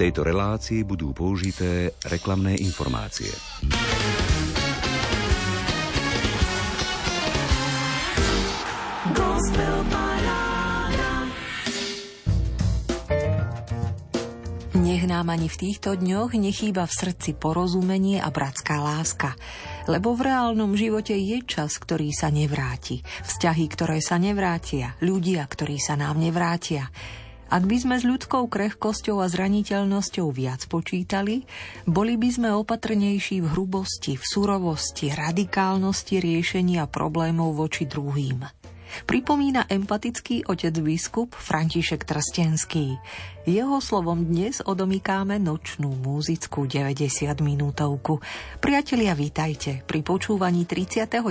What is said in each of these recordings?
tejto relácii budú použité reklamné informácie. Nech nám ani v týchto dňoch nechýba v srdci porozumenie a bratská láska. Lebo v reálnom živote je čas, ktorý sa nevráti. Vzťahy, ktoré sa nevrátia. Ľudia, ktorí sa nám nevrátia. Ak by sme s ľudskou krehkosťou a zraniteľnosťou viac počítali, boli by sme opatrnejší v hrubosti, v surovosti, radikálnosti riešenia problémov voči druhým pripomína empatický otec biskup František Trstenský. Jeho slovom dnes odomýkáme nočnú múzickú 90 minútovku. Priatelia, vítajte pri počúvaní 39.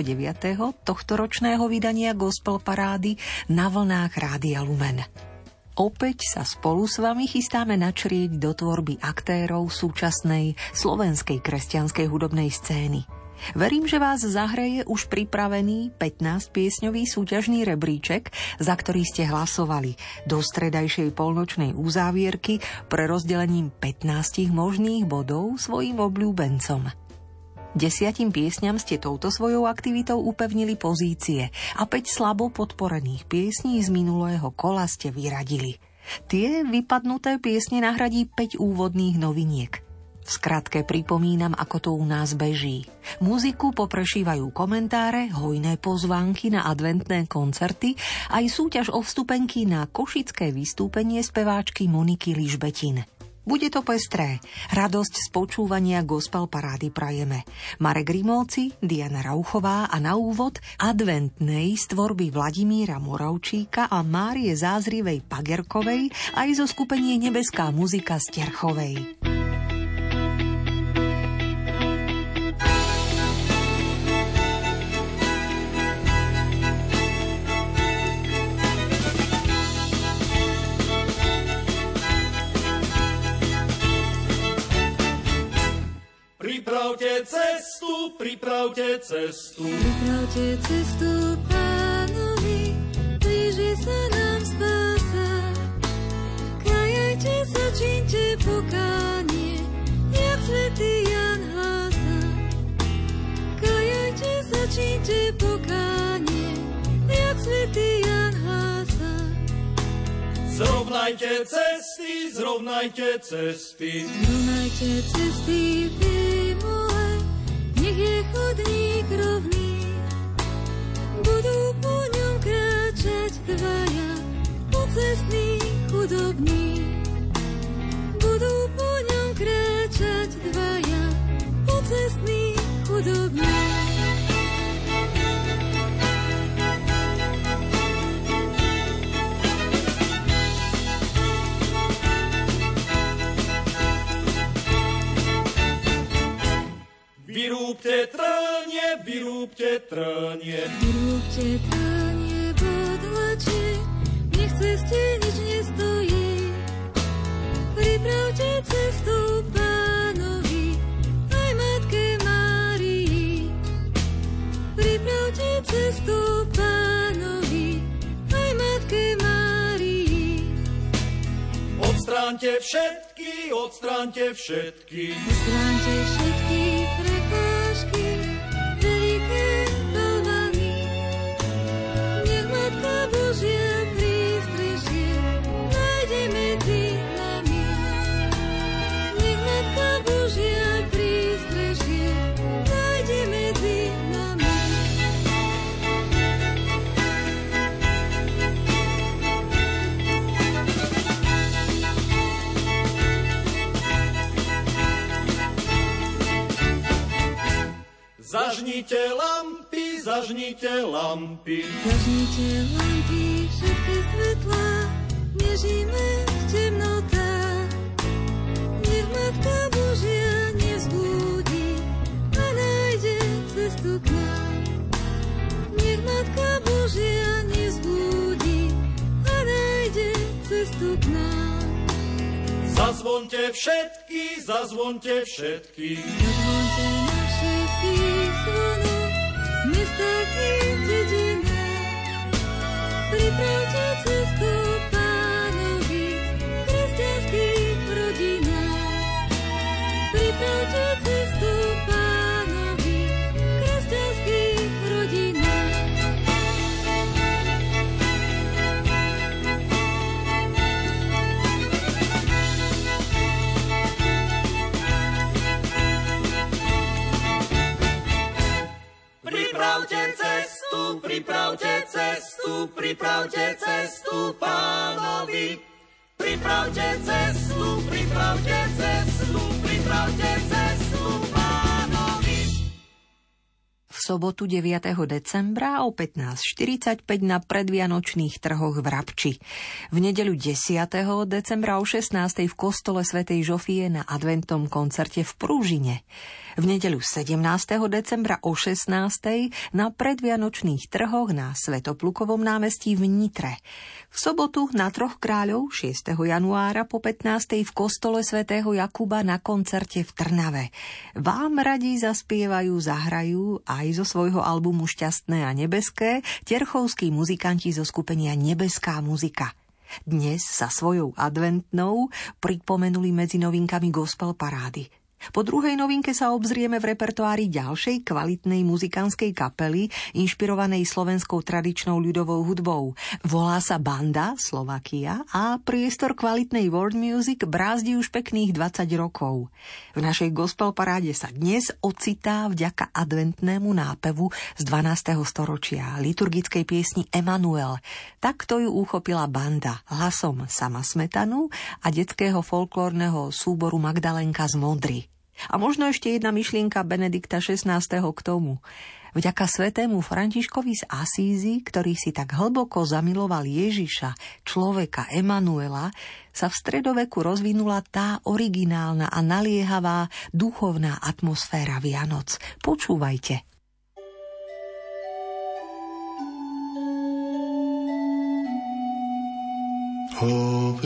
tohto ročného vydania Gospel Parády na vlnách Rádia Lumen. Opäť sa spolu s vami chystáme načrieť do tvorby aktérov súčasnej slovenskej kresťanskej hudobnej scény. Verím, že vás zahreje už pripravený 15-piesňový súťažný rebríček, za ktorý ste hlasovali do stredajšej polnočnej uzávierky pre rozdelením 15 možných bodov svojim obľúbencom. Desiatim piesňam ste touto svojou aktivitou upevnili pozície a 5 slabo podporených piesní z minulého kola ste vyradili. Tie vypadnuté piesne nahradí 5 úvodných noviniek – v skratke pripomínam, ako to u nás beží. Muziku poprešívajú komentáre, hojné pozvánky na adventné koncerty, aj súťaž o vstupenky na košické vystúpenie speváčky Moniky Ližbetin. Bude to pestré. Radosť z počúvania gospel parády prajeme. Marek Rimovci, Diana Rauchová a na úvod adventnej stvorby Vladimíra Moravčíka a Márie Zázrivej Pagerkovej aj zo skupenie Nebeská muzika z Terchovej. Pripravte cestu, pripravte cestu. Pripravte cestu pánovi, blíži sa nám spása. Kajajte sa, čínte pokánie, jak svetý Jan hlása. Kajajte sa, čínte pokánie, jak svetý Jan hlása. Zrovnajte cesty, zrovnajte cesty. Zrovnajte cesty, je zazvonte všetky. Zazvonte sobotu 9. decembra o 15.45 na predvianočných trhoch v Rabči. V nedeľu 10. decembra o 16. v kostole svätej Žofie na adventnom koncerte v Prúžine v nedeľu 17. decembra o 16. na predvianočných trhoch na Svetoplukovom námestí v Nitre. V sobotu na Troch kráľov 6. januára po 15. v kostole svätého Jakuba na koncerte v Trnave. Vám radí zaspievajú, zahrajú aj zo svojho albumu Šťastné a nebeské terchovskí muzikanti zo skupenia Nebeská muzika. Dnes sa svojou adventnou pripomenuli medzi novinkami gospel parády. Po druhej novinke sa obzrieme v repertoári ďalšej kvalitnej muzikánskej kapely, inšpirovanej slovenskou tradičnou ľudovou hudbou. Volá sa Banda Slovakia a priestor kvalitnej world music brázdi už pekných 20 rokov. V našej gospel paráde sa dnes ocitá vďaka adventnému nápevu z 12. storočia liturgickej piesni Emanuel. Takto ju uchopila banda hlasom Sama Smetanu a detského folklórneho súboru Magdalenka z Modry. A možno ešte jedna myšlienka Benedikta XVI. k tomu. Vďaka svetému Františkovi z Asízy, ktorý si tak hlboko zamiloval Ježiša, človeka Emanuela, sa v stredoveku rozvinula tá originálna a naliehavá duchovná atmosféra Vianoc. Počúvajte. Oh,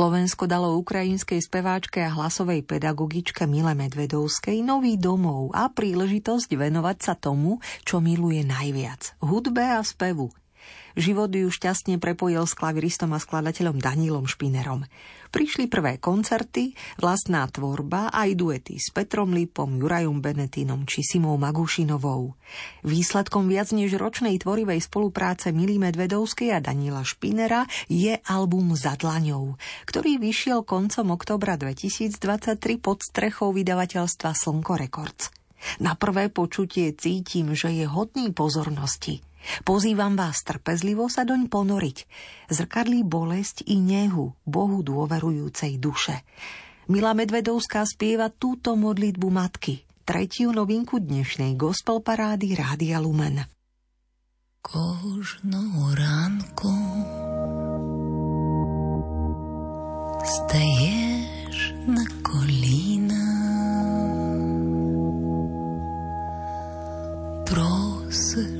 Slovensko dalo ukrajinskej speváčke a hlasovej pedagogičke Mile Medvedovskej nový domov a príležitosť venovať sa tomu, čo miluje najviac – hudbe a spevu. Život ju šťastne prepojil s klaviristom a skladateľom Danílom Špinerom. Prišli prvé koncerty, vlastná tvorba aj duety s Petrom Lipom, Jurajom Benetínom či Simou Magušinovou. Výsledkom viac než ročnej tvorivej spolupráce Milí Medvedovskej a Daniela Špinera je album Za dlaňou, ktorý vyšiel koncom oktobra 2023 pod strechou vydavateľstva Slnko Records. Na prvé počutie cítim, že je hodný pozornosti – Pozývam vás trpezlivo sa doň ponoriť. Zrkadlí bolesť i nehu Bohu dôverujúcej duše. Mila Medvedovská spieva túto modlitbu matky, tretiu novinku dnešnej gospel parády Rádia Lumen. Kožnou ránku Staješ na kolína Prosíš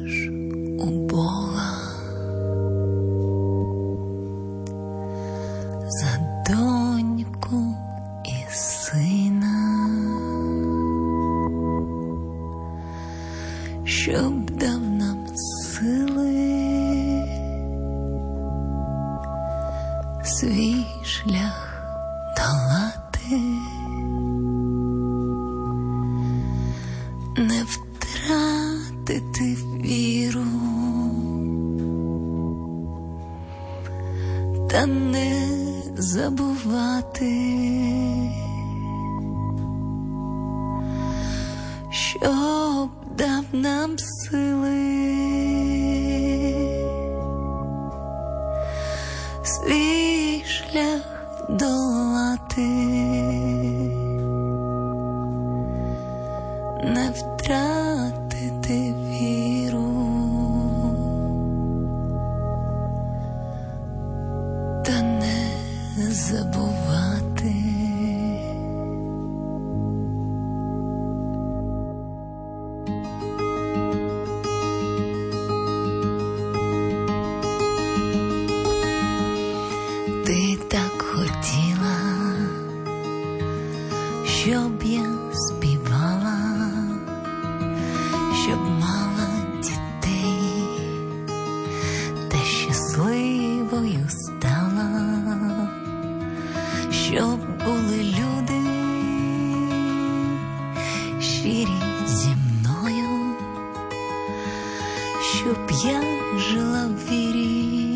щоб я жила в вірі,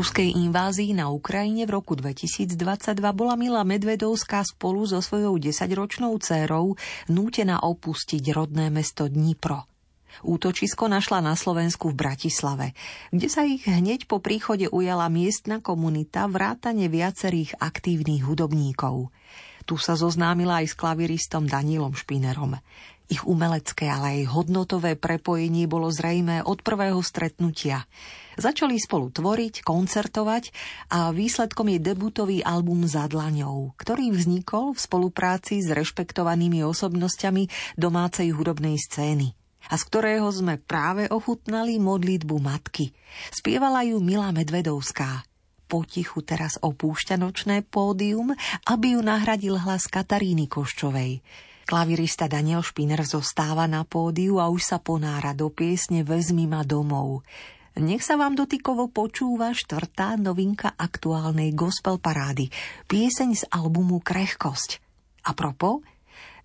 ruskej invázii na Ukrajine v roku 2022 bola Mila Medvedovská spolu so svojou desaťročnou dcérou nútená opustiť rodné mesto Dnipro. Útočisko našla na Slovensku v Bratislave, kde sa ich hneď po príchode ujala miestna komunita vrátane viacerých aktívnych hudobníkov. Tu sa zoznámila aj s klaviristom Danílom Špinerom. Ich umelecké, ale aj hodnotové prepojenie bolo zrejmé od prvého stretnutia. Začali spolu tvoriť, koncertovať a výsledkom je debutový album Za dlaňou, ktorý vznikol v spolupráci s rešpektovanými osobnosťami domácej hudobnej scény a z ktorého sme práve ochutnali modlitbu matky. Spievala ju Milá Medvedovská. Potichu teraz opúšťa nočné pódium, aby ju nahradil hlas Kataríny Koščovej. Klavirista Daniel Špiner zostáva na pódiu a už sa ponára do piesne Vezmi ma domov. Nech sa vám dotykovo počúva štvrtá novinka aktuálnej gospel parády, pieseň z albumu Krehkosť. A propo,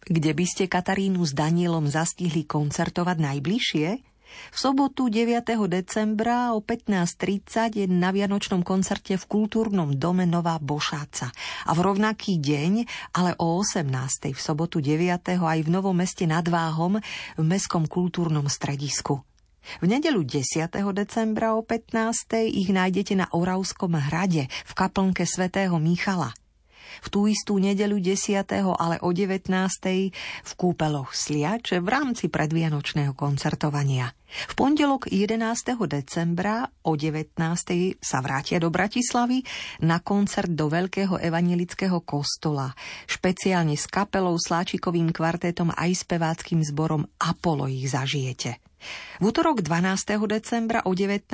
kde by ste Katarínu s Danielom zastihli koncertovať najbližšie? V sobotu 9. decembra o 15.30 je na Vianočnom koncerte v kultúrnom dome Nová Bošáca. A v rovnaký deň, ale o 18. v sobotu 9. aj v Novom meste nad Váhom v Mestskom kultúrnom stredisku. V nedelu 10. decembra o 15. ich nájdete na Oravskom hrade v kaplnke svätého Michala – v tú istú nedelu 10. ale o 19. v kúpeloch Sliač v rámci predvianočného koncertovania. V pondelok 11. decembra o 19. sa vrátia do Bratislavy na koncert do Veľkého evanilického kostola. Špeciálne s kapelou, sláčikovým kvartétom aj speváckým zborom Apollo ich zažijete. V útorok 12. decembra o 19.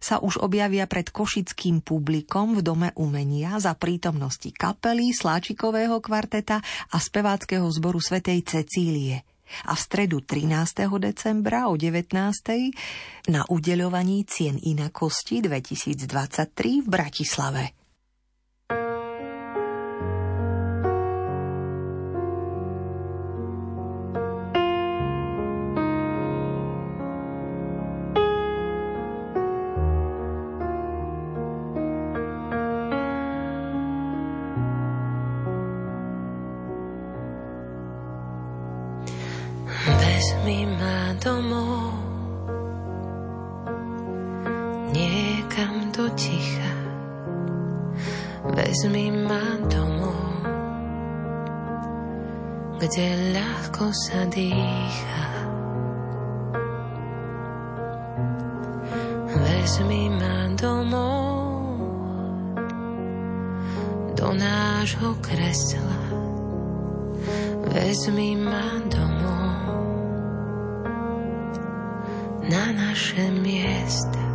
sa už objavia pred košickým publikom v Dome umenia za prítomnosti kapely, sláčikového kvarteta a speváckého zboru Svetej Cecílie a v stredu 13. decembra o 19. na udeľovaní cien inakosti 2023 v Bratislave. Sa dýcha vezmi ma domov do nášho kresla vezmi ma domov na naše miesta.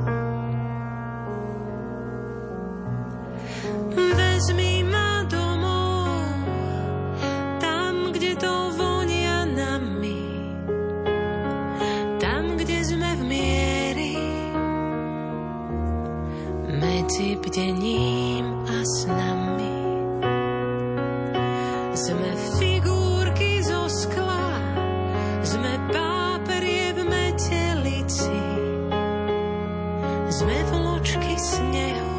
Bdením a snami. Sme figurky zo skla, sme pár Sme vločky snehu,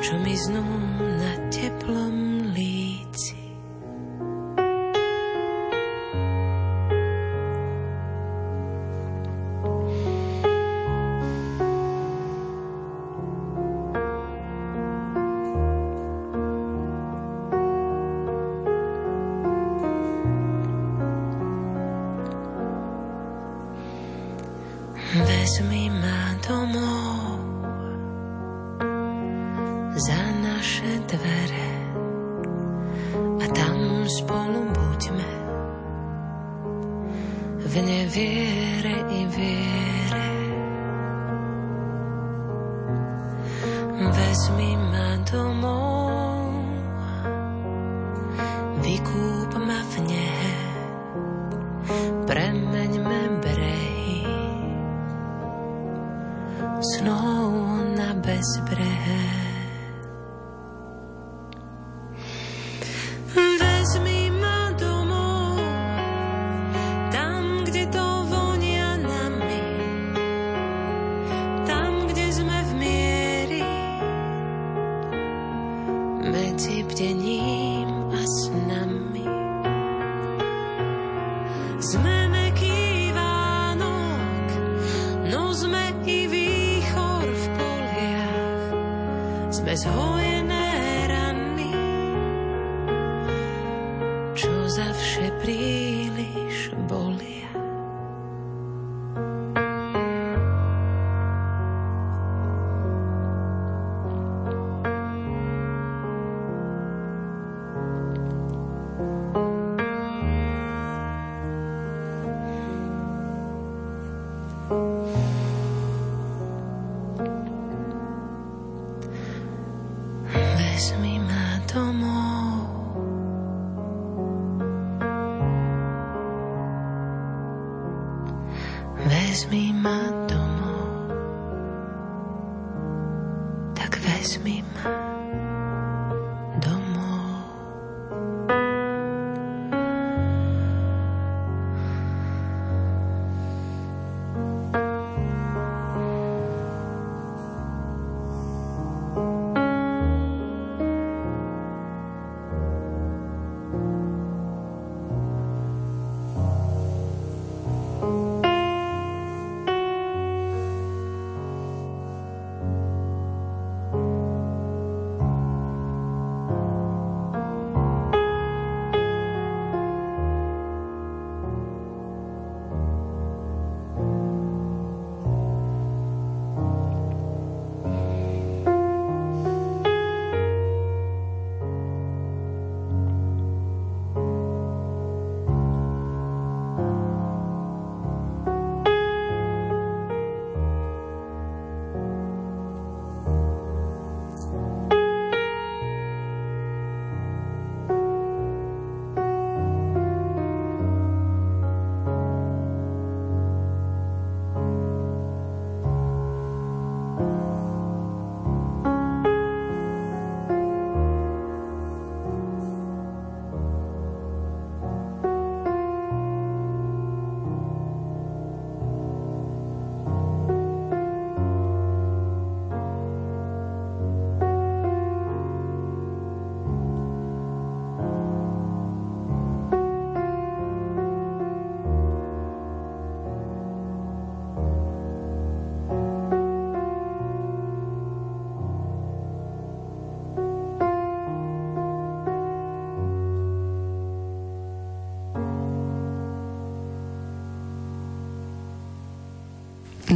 čo miznú na ma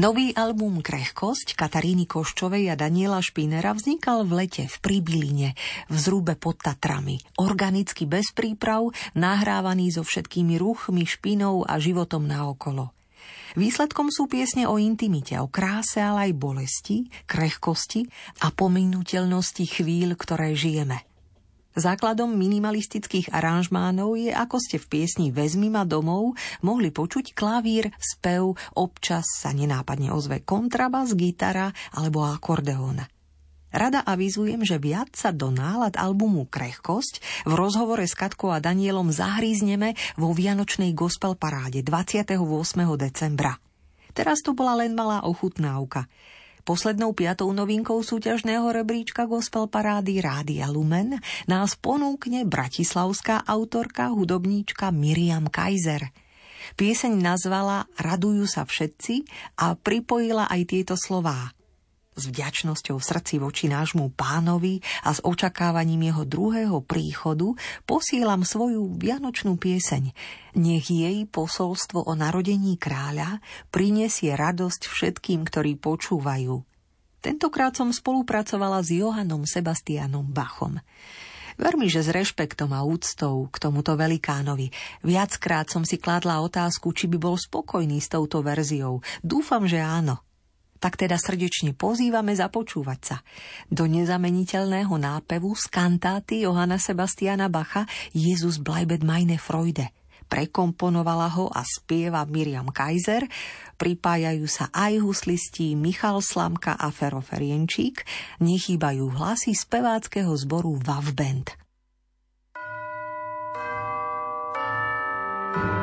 Nový album Krehkosť Kataríny Koščovej a Daniela Špinera vznikal v lete v Príbiline, v Zrúbe pod Tatrami. Organicky bez príprav, nahrávaný so všetkými ruchmi, špinou a životom naokolo. Výsledkom sú piesne o intimite, o kráse, ale aj bolesti, krehkosti a pominuteľnosti chvíľ, ktoré žijeme – Základom minimalistických aranžmánov je, ako ste v piesni Vezmi ma domov mohli počuť klavír, spev, občas sa nenápadne ozve kontrabas, gitara alebo akordeón. Rada avizujem, že viac sa do nálad albumu Krehkosť v rozhovore s Katkou a Danielom zahrízneme vo Vianočnej gospel paráde 28. decembra. Teraz to bola len malá ochutnávka. Poslednou piatou novinkou súťažného rebríčka Gospel Parády Rádia Lumen nás ponúkne bratislavská autorka, hudobníčka Miriam Kaiser. Pieseň nazvala Radujú sa všetci a pripojila aj tieto slová – s vďačnosťou v srdci voči nášmu pánovi a s očakávaním jeho druhého príchodu posielam svoju vianočnú pieseň. Nech jej posolstvo o narodení kráľa prinesie radosť všetkým, ktorí počúvajú. Tentokrát som spolupracovala s Johanom Sebastianom Bachom. Vermi, že s rešpektom a úctou k tomuto velikánovi. Viackrát som si kladla otázku, či by bol spokojný s touto verziou. Dúfam, že áno tak teda srdečne pozývame započúvať sa do nezameniteľného nápevu z kantáty Johana Sebastiana Bacha Jezus bleibet meine Freude. Prekomponovala ho a spieva Miriam Kaiser, pripájajú sa aj huslistí Michal Slamka a Fero Ferienčík, nechýbajú hlasy speváckého zboru Wav Band. za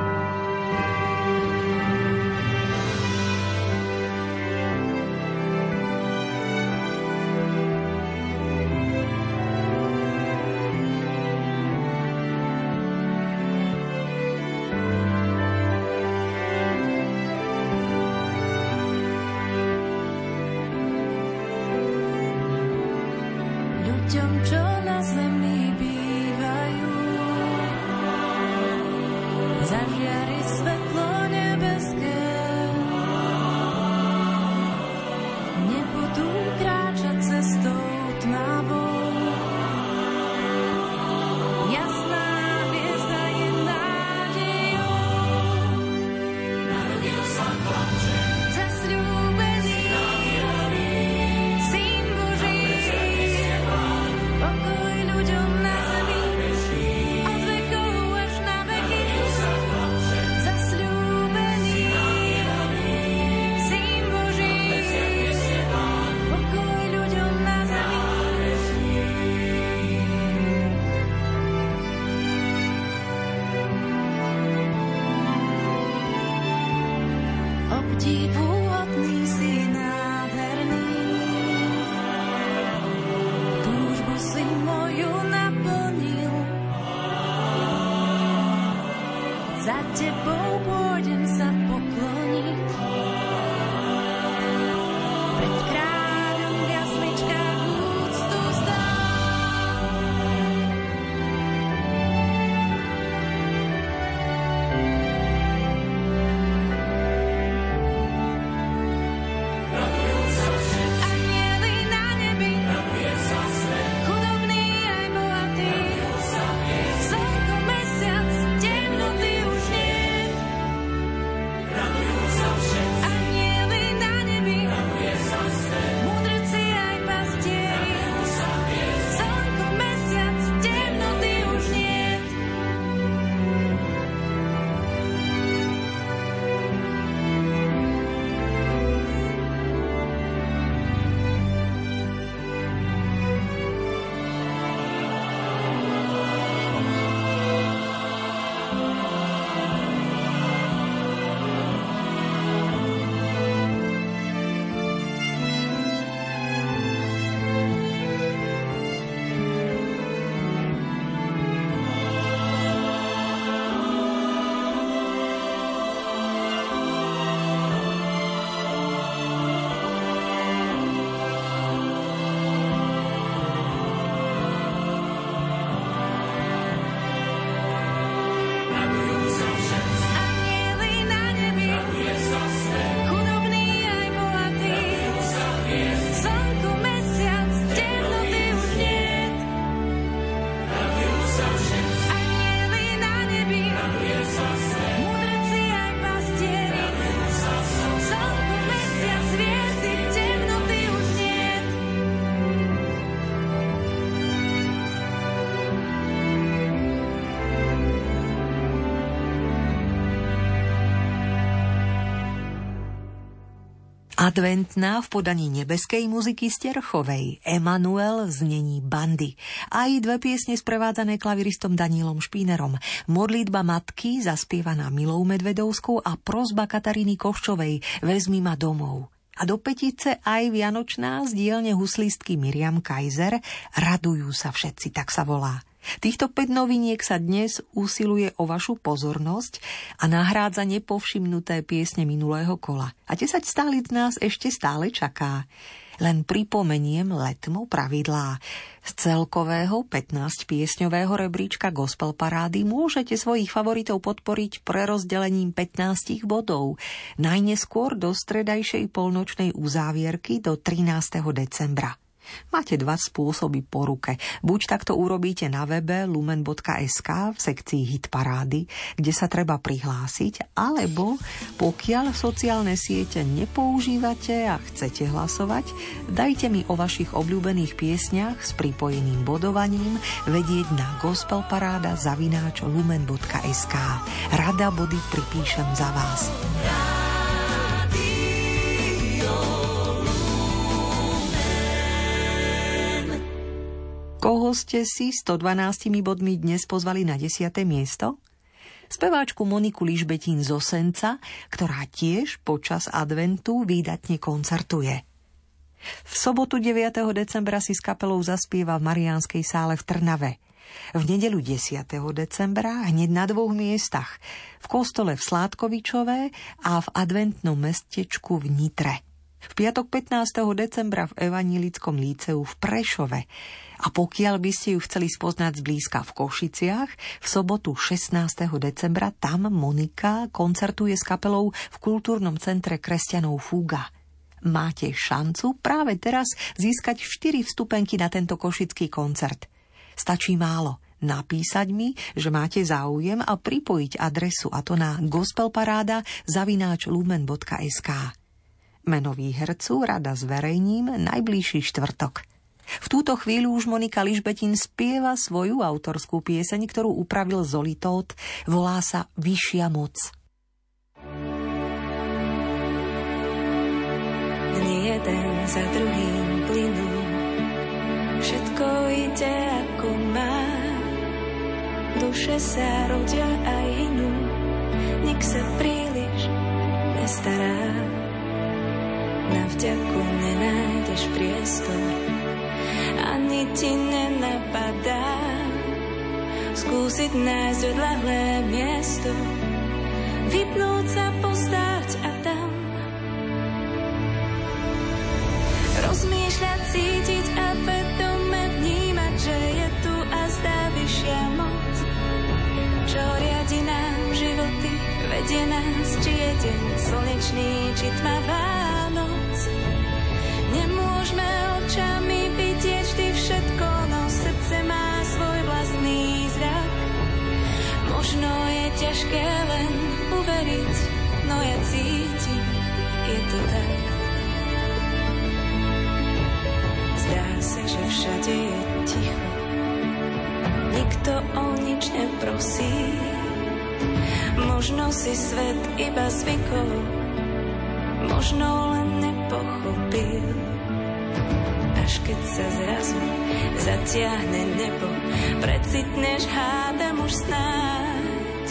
Adventná v podaní nebeskej muziky Sterchovej, Emanuel v znení bandy. Aj dve piesne sprevádzané klaviristom Danílom Špínerom. Modlitba matky, zaspievaná Milou Medvedovskou a prozba Kataríny Koščovej, Vezmi ma domov. A do petice aj Vianočná z dielne huslistky Miriam Kaiser, Radujú sa všetci, tak sa volá. Týchto 5 noviniek sa dnes usiluje o vašu pozornosť a nahrádza nepovšimnuté piesne minulého kola. A 10 stálic nás ešte stále čaká. Len pripomeniem letmo pravidlá. Z celkového 15-piesňového rebríčka Gospel Parády môžete svojich favoritov podporiť prerozdelením 15 bodov. Najneskôr do stredajšej polnočnej uzávierky do 13. decembra. Máte dva spôsoby po ruke. Buď takto urobíte na webe lumen.sk v sekcii Hit Parády, kde sa treba prihlásiť, alebo pokiaľ sociálne siete nepoužívate a chcete hlasovať, dajte mi o vašich obľúbených piesniach s pripojeným bodovaním vedieť na gospelparáda zavináč lumen.sk. Rada body pripíšem za vás. Koho ste si 112 bodmi dnes pozvali na 10. miesto? Speváčku Moniku Ližbetín z Osenca, ktorá tiež počas adventu výdatne koncertuje. V sobotu 9. decembra si s kapelou zaspieva v Mariánskej sále v Trnave. V nedelu 10. decembra hneď na dvoch miestach. V kostole v Sládkovičové a v adventnom mestečku v Nitre. V piatok 15. decembra v Evanilickom líceu v Prešove. A pokiaľ by ste ju chceli spoznať zblízka v Košiciach, v sobotu 16. decembra tam Monika koncertuje s kapelou v kultúrnom centre kresťanov Fúga. Máte šancu práve teraz získať 4 vstupenky na tento košický koncert. Stačí málo napísať mi, že máte záujem a pripojiť adresu a to na gospelparáda zavináč lumen.sk. Meno výhercu rada zverejním najbližší štvrtok. V túto chvíľu už Monika Ližbetin spieva svoju autorskú pieseň, ktorú upravil Zolitót. Volá sa Vyššia moc. Dni jeden za druhým plynú, všetko ide ako má. Duše sa rodia aj hinú, nik sa príliš nestará. Na vďaku nenájdeš priestor, ani ti nenapadá skúsiť nájsť odlahlé miesto, vypnúť sa, postáť a tam. Rozmýšľať, cítiť a vedome vnímať, že je tu a zdá vyššia moc, čo vedie nás, či je slnečný, či tma Vánoc. Nemôžeme očami vidieť vždy všetko, no srdce má svoj vlastný zrak. Možno je ťažké len uveriť, no ja cítim, je to tak. Zdá sa, že všade je ticho, nikto o nič neprosí. Možno si svet iba zvykol, možno len nepochopil. Až keď sa zrazu zatiahne nebo, precitneš hádam už snáď.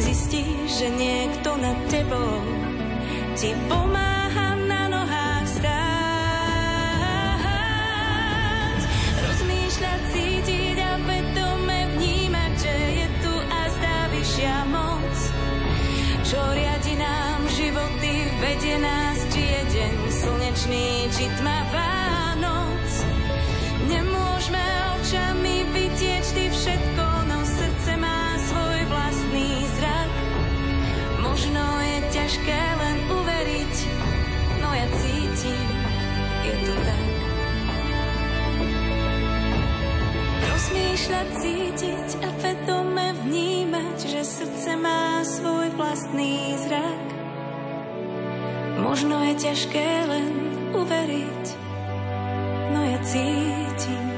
Zistíš, že niekto nad tebou ti pomáha vedie nás, či je deň slnečný, či tma Vánoc. Nemôžeme očami vidieť vždy všetko, no srdce má svoj vlastný zrak. Možno je ťažké len uveriť, no ja cítim, je to tak. Rozmýšľať, cítiť a vedome vnímať, že srdce má svoj vlastný zrak. Možno je ťažké len uveriť, no ja cítim,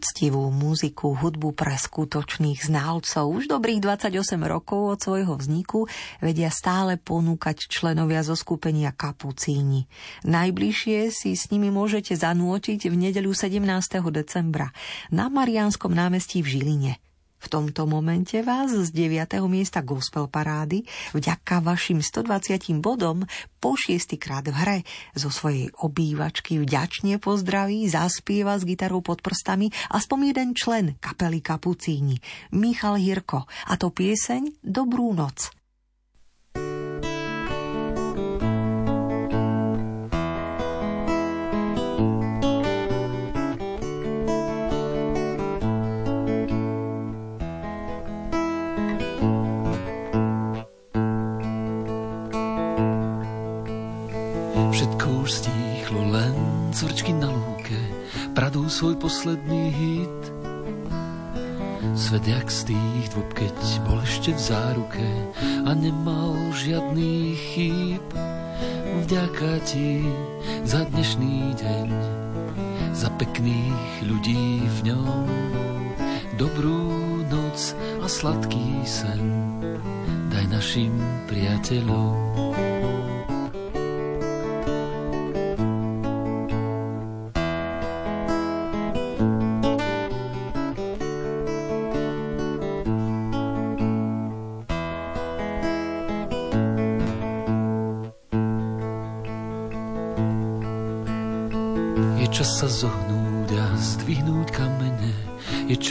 poctivú muziku, hudbu pre skutočných znalcov. Už dobrých 28 rokov od svojho vzniku vedia stále ponúkať členovia zo skupenia Kapucíni. Najbližšie si s nimi môžete zanúčiť v nedeľu 17. decembra na Mariánskom námestí v Žiline. V tomto momente vás z 9. miesta gospel parády vďaka vašim 120 bodom po šiestýkrát v hre zo svojej obývačky vďačne pozdraví, zaspieva s gitarou pod prstami aspoň jeden člen kapely Kapucíni, Michal Hirko, a to pieseň Dobrú noc. Cvrčky na lúke pradú svoj posledný hit. Svet jak z tých dvob, keď bol ešte v záruke a nemal žiadny chýb. Vďaka ti za dnešný deň, za pekných ľudí v ňom. Dobrú noc a sladký sen daj našim priateľom.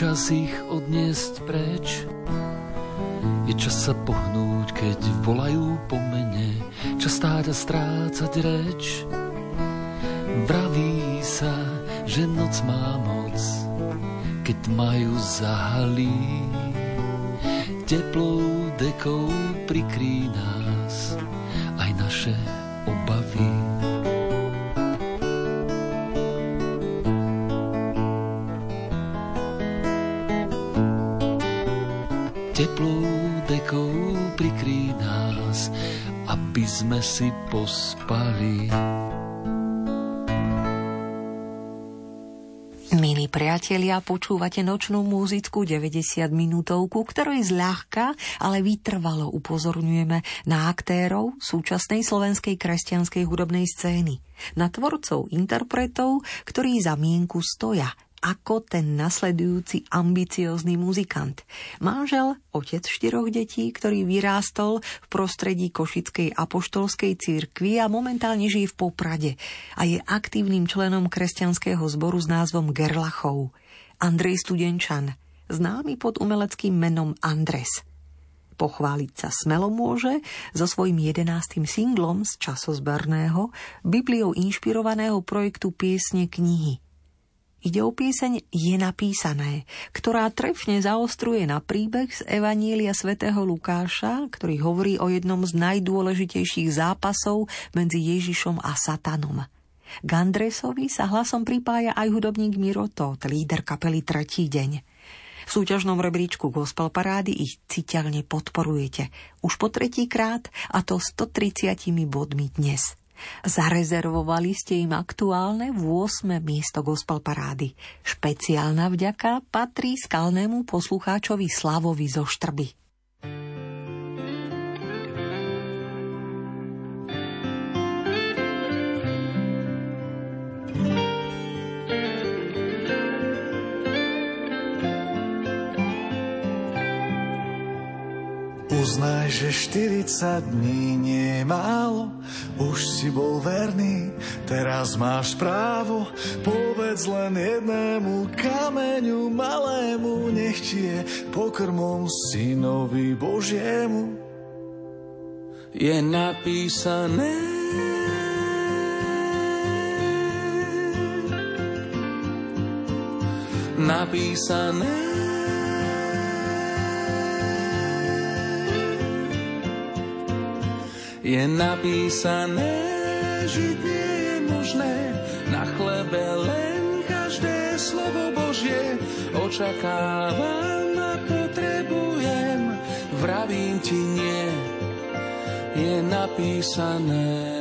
Čas ich odniesť preč. Je čas sa pohnúť, keď volajú po mene, čas stáť a strácať reč. Vraví sa, že noc má moc, keď majú zahalí. Teplou dekou prikrí nás aj naše obavy. Teplou dekou prikrí nás, aby sme si pospali. Milí priatelia, počúvate nočnú muzickú 90 minútovku, ktorej zľahka, ale vytrvalo upozorňujeme na aktérov súčasnej slovenskej kresťanskej hudobnej scény, na tvorcov, interpretov, ktorí za mienku stoja ako ten nasledujúci ambiciózny muzikant. Manžel, otec štyroch detí, ktorý vyrástol v prostredí Košickej apoštolskej církvy a momentálne žije v Poprade a je aktívnym členom kresťanského zboru s názvom Gerlachov. Andrej Studenčan, známy pod umeleckým menom Andres – Pochváliť sa smelo môže so svojím jedenáctým singlom z časozberného, Bibliou inšpirovaného projektu Piesne knihy. Ide o pieseň Je napísané, ktorá trefne zaostruje na príbeh z Evanília svätého Lukáša, ktorý hovorí o jednom z najdôležitejších zápasov medzi Ježišom a Satanom. K Andresovi sa hlasom pripája aj hudobník Miro Todt, líder kapely Tretí deň. V súťažnom rebríčku Gospel Parády ich citeľne podporujete. Už po tretíkrát a to 130 bodmi dnes. Zarezervovali ste im aktuálne 8. miesto Gospel Parády. Špeciálna vďaka patrí skalnému poslucháčovi Slavovi zo Štrby. Uznaj, že 40 dní nie je málo, už si bol verný, teraz máš právo. Povedz len jednému kameňu malému, nech ti je pokrmom synovi Božiemu. Je napísané napísané je napísané, že nie je možné na chlebe len každé slovo Božie očakávam a potrebujem, vravím ti nie, je napísané.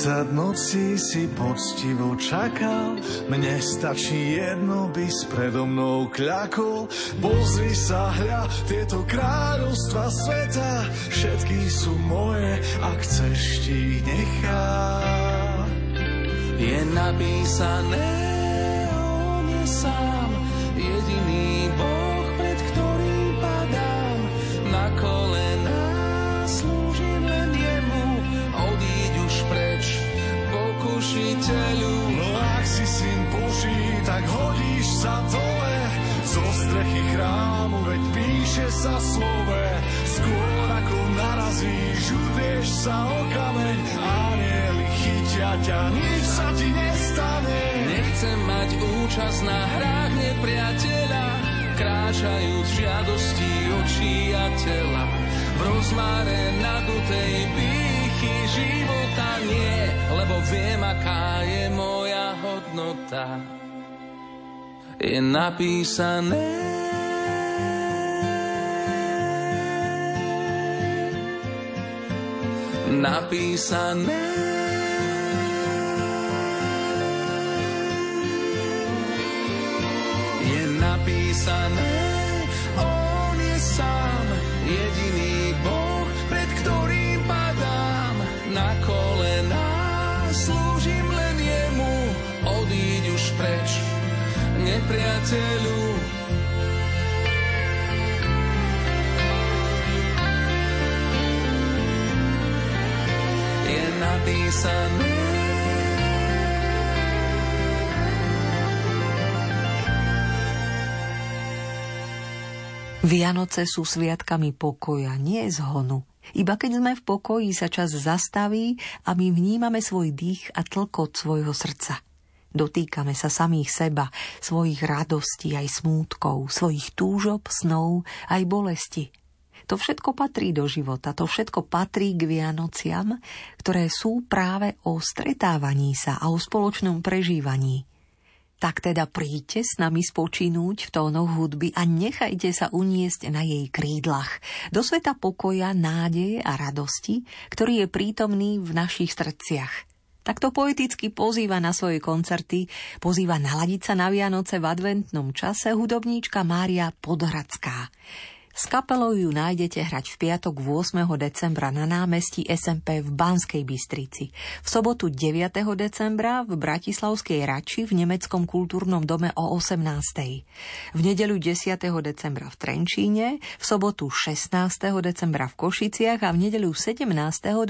40 nocí si poctivo čakal, mne stačí jedno, by s predo mnou kľakol. Pozri sa, hľa, tieto kráľovstva sveta, všetky sú moje, ak chceš ti ich nechať. Je napísané, on je sám, sa slove. Skôr ako narazíš, udrieš sa o kameň, anieli chytia ťa, nič sa ti nestane. Nechcem mať účasť na hrách nepriateľa, kráčajúc žiadosti očí a tela. V rozmáre nadutej pýchy života nie, lebo viem, aká je moja hodnota. Je napísané napísané je napísané, on je sám jediný Boh, pred ktorým padám na kolená. Slúžim len jemu, odíď už preč, nepriateľu. Napísané Vianoce sú sviatkami pokoja, nie zhonu. Iba keď sme v pokoji, sa čas zastaví a my vnímame svoj dých a tlkot svojho srdca. Dotýkame sa samých seba, svojich radostí aj smútkov, svojich túžob, snov aj bolesti. To všetko patrí do života, to všetko patrí k Vianociam, ktoré sú práve o stretávaní sa a o spoločnom prežívaní. Tak teda príďte s nami spočinúť v tónoch hudby a nechajte sa uniesť na jej krídlach. Do sveta pokoja, nádeje a radosti, ktorý je prítomný v našich srdciach. Takto poeticky pozýva na svoje koncerty, pozýva naladiť sa na Vianoce v adventnom čase hudobníčka Mária Podhradská. S kapelou ju nájdete hrať v piatok 8. decembra na námestí SMP v Banskej Bystrici. V sobotu 9. decembra v Bratislavskej Rači v Nemeckom kultúrnom dome o 18. V nedeľu 10. decembra v Trenčíne, v sobotu 16. decembra v Košiciach a v nedeľu 17.12.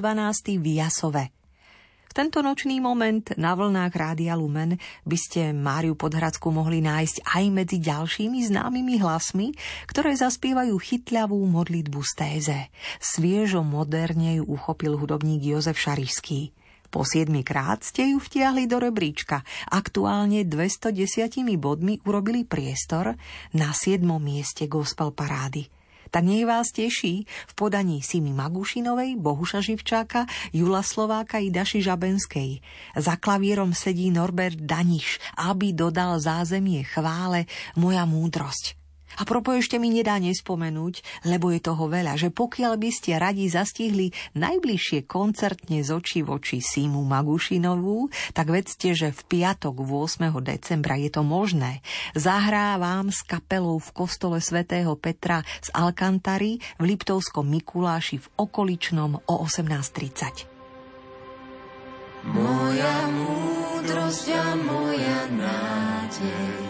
v Jasove. V tento nočný moment na vlnách Rádia Lumen by ste Máriu Podhradskú mohli nájsť aj medzi ďalšími známymi hlasmi, ktoré zaspievajú chytľavú modlitbu z téze. Sviežo moderne ju uchopil hudobník Jozef Šarišský. Po siedmi krát ste ju vtiahli do rebríčka. Aktuálne 210 bodmi urobili priestor na siedmom mieste gospel parády tak nech vás teší v podaní Simi Magušinovej, Bohuša Živčáka, Jula Slováka i Daši Žabenskej. Za klavírom sedí Norbert Daniš, aby dodal zázemie chvále moja múdrosť. A propo ešte mi nedá nespomenúť, lebo je toho veľa, že pokiaľ by ste radi zastihli najbližšie koncertne z očí v oči Simu Magušinovú, tak vedzte, že v piatok 8. decembra je to možné. Zahrá vám s kapelou v kostole svätého Petra z Alkantary v Liptovskom Mikuláši v okoličnom o 18.30. Moja múdrosť a moja nádej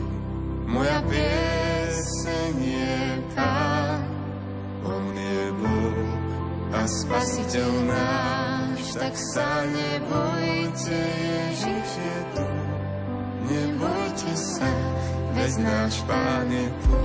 moja pieseň a spasiteľ náš, tak sa nebojte, Ježiš je tu. Nebojte sa, bez náš Pán je tu.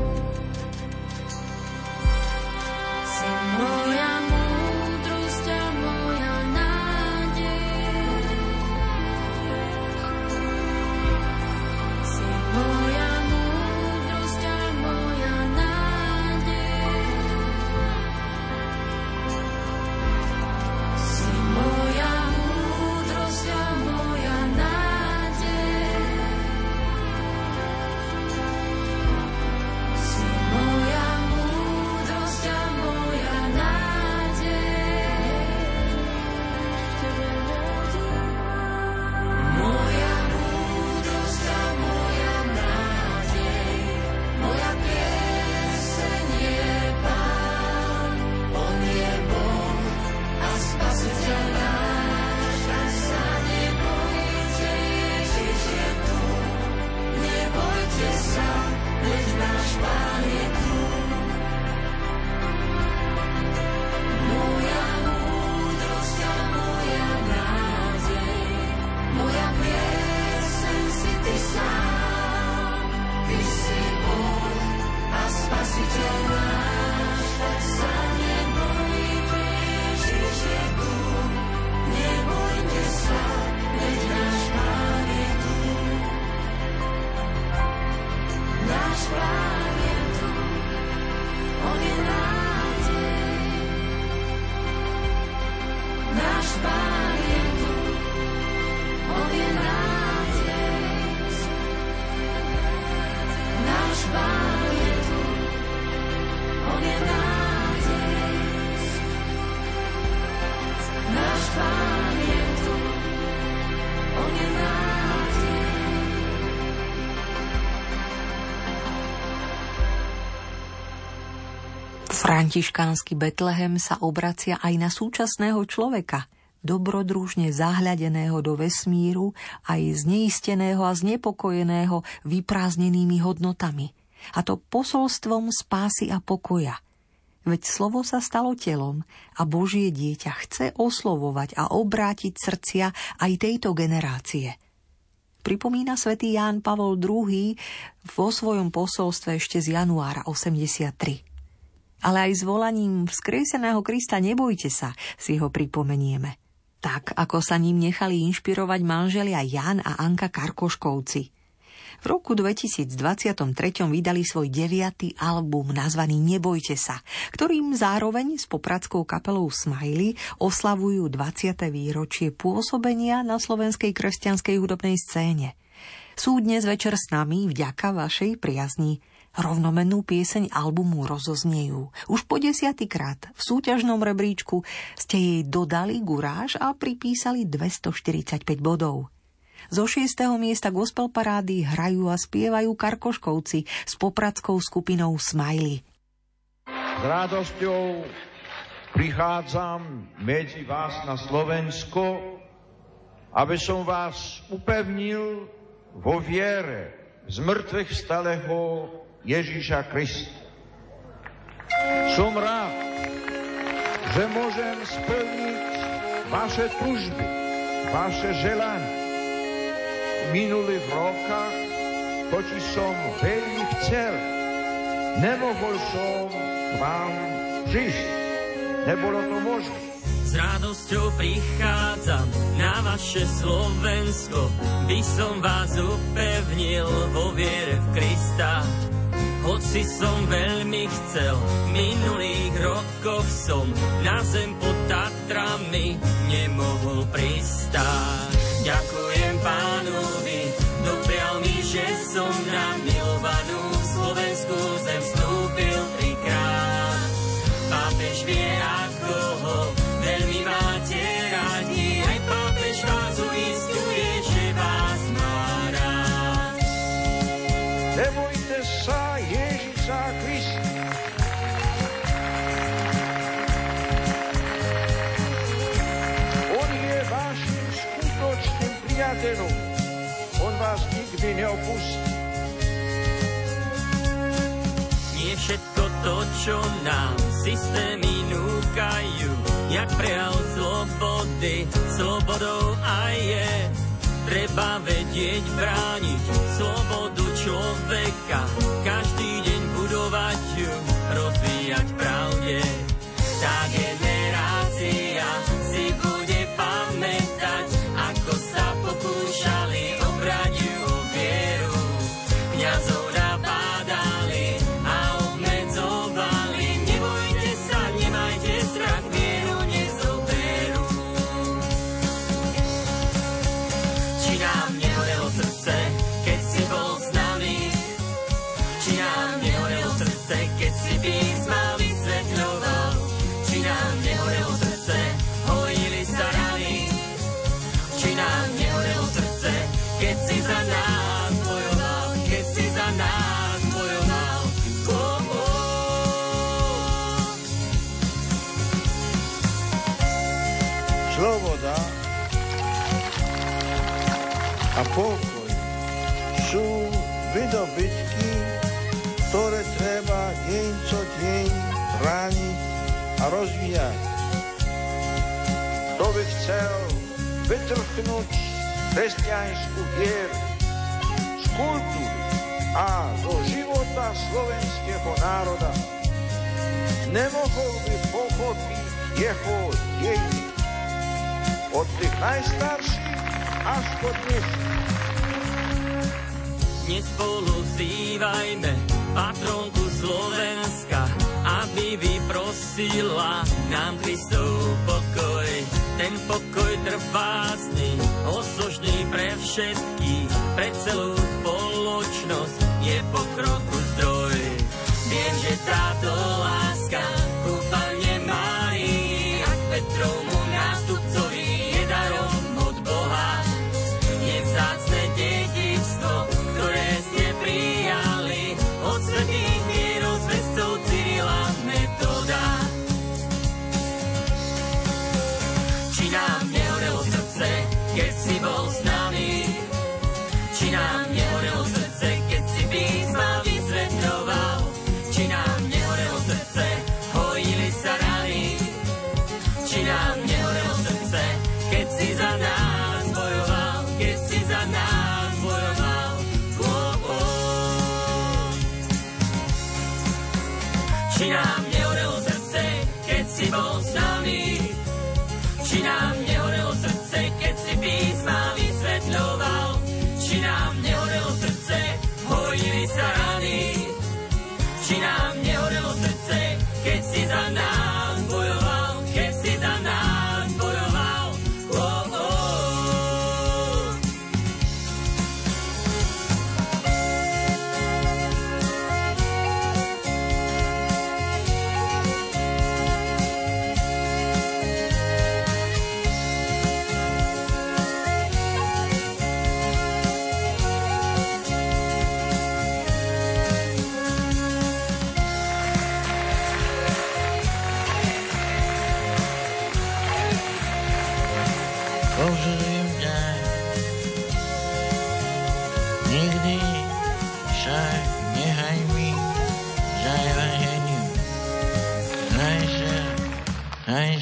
Františkánsky Betlehem sa obracia aj na súčasného človeka, dobrodružne zahľadeného do vesmíru, aj zneisteného a znepokojeného vyprázdnenými hodnotami. a to posolstvom spásy a pokoja. Veď slovo sa stalo telom a Božie dieťa chce oslovovať a obrátiť srdcia aj tejto generácie. Pripomína svätý Ján Pavol II vo svojom posolstve ešte z januára 83. Ale aj s volaním vzkrieseného Krista nebojte sa, si ho pripomenieme. Tak, ako sa ním nechali inšpirovať manželia Jan a Anka Karkoškovci – v roku 2023 vydali svoj deviatý album nazvaný Nebojte sa, ktorým zároveň s popradskou kapelou Smiley oslavujú 20. výročie pôsobenia na slovenskej kresťanskej hudobnej scéne. Sú dnes večer s nami vďaka vašej priazni. Rovnomennú pieseň albumu rozoznejú. Už po desiatýkrát v súťažnom rebríčku ste jej dodali guráž a pripísali 245 bodov. Zo šiestého miesta gospel parády hrajú a spievajú Karkoškovci s popradskou skupinou Smiley. S radosťou prichádzam medzi vás na Slovensko, aby som vás upevnil vo viere z mŕtvych stalého Ježíša Krista. Som rád, že môžem splniť vaše tužby, vaše želania minulých rokách, totiž som veľmi chcel. Nemohol som k vám žiť. Nebolo to možné. S radosťou prichádzam na vaše Slovensko, by som vás upevnil vo viere v Krista. Hoci som veľmi chcel, v minulých rokoch som na zem pod Tatrami nemohol pristáť. Ďakujem pánovi, doprial mi, že som na milovanú čo nám systémy núkajú, jak prejav slobody, slobodou aj je. Treba vedieť brániť slobodu človeka, každý deň budovať ju, rozvíjať pravde. A pokoj sú vydobytky, ktoré treba deň co deň brániť a rozvíjať. Kto by chcel vytrhnúť kresťanskú vieru z kultúry a zo života slovenského národa, nemohol by pochopiť jeho dejiny od tých najstarších až po dnes. Dnes spolu vzývajme patronku Slovenska, aby vyprosila nám Kristov pokoj. Ten pokoj trvácný, osožný pre všetkých, pre celú spoločnosť je pokroku zdroj. Viem, že táto láska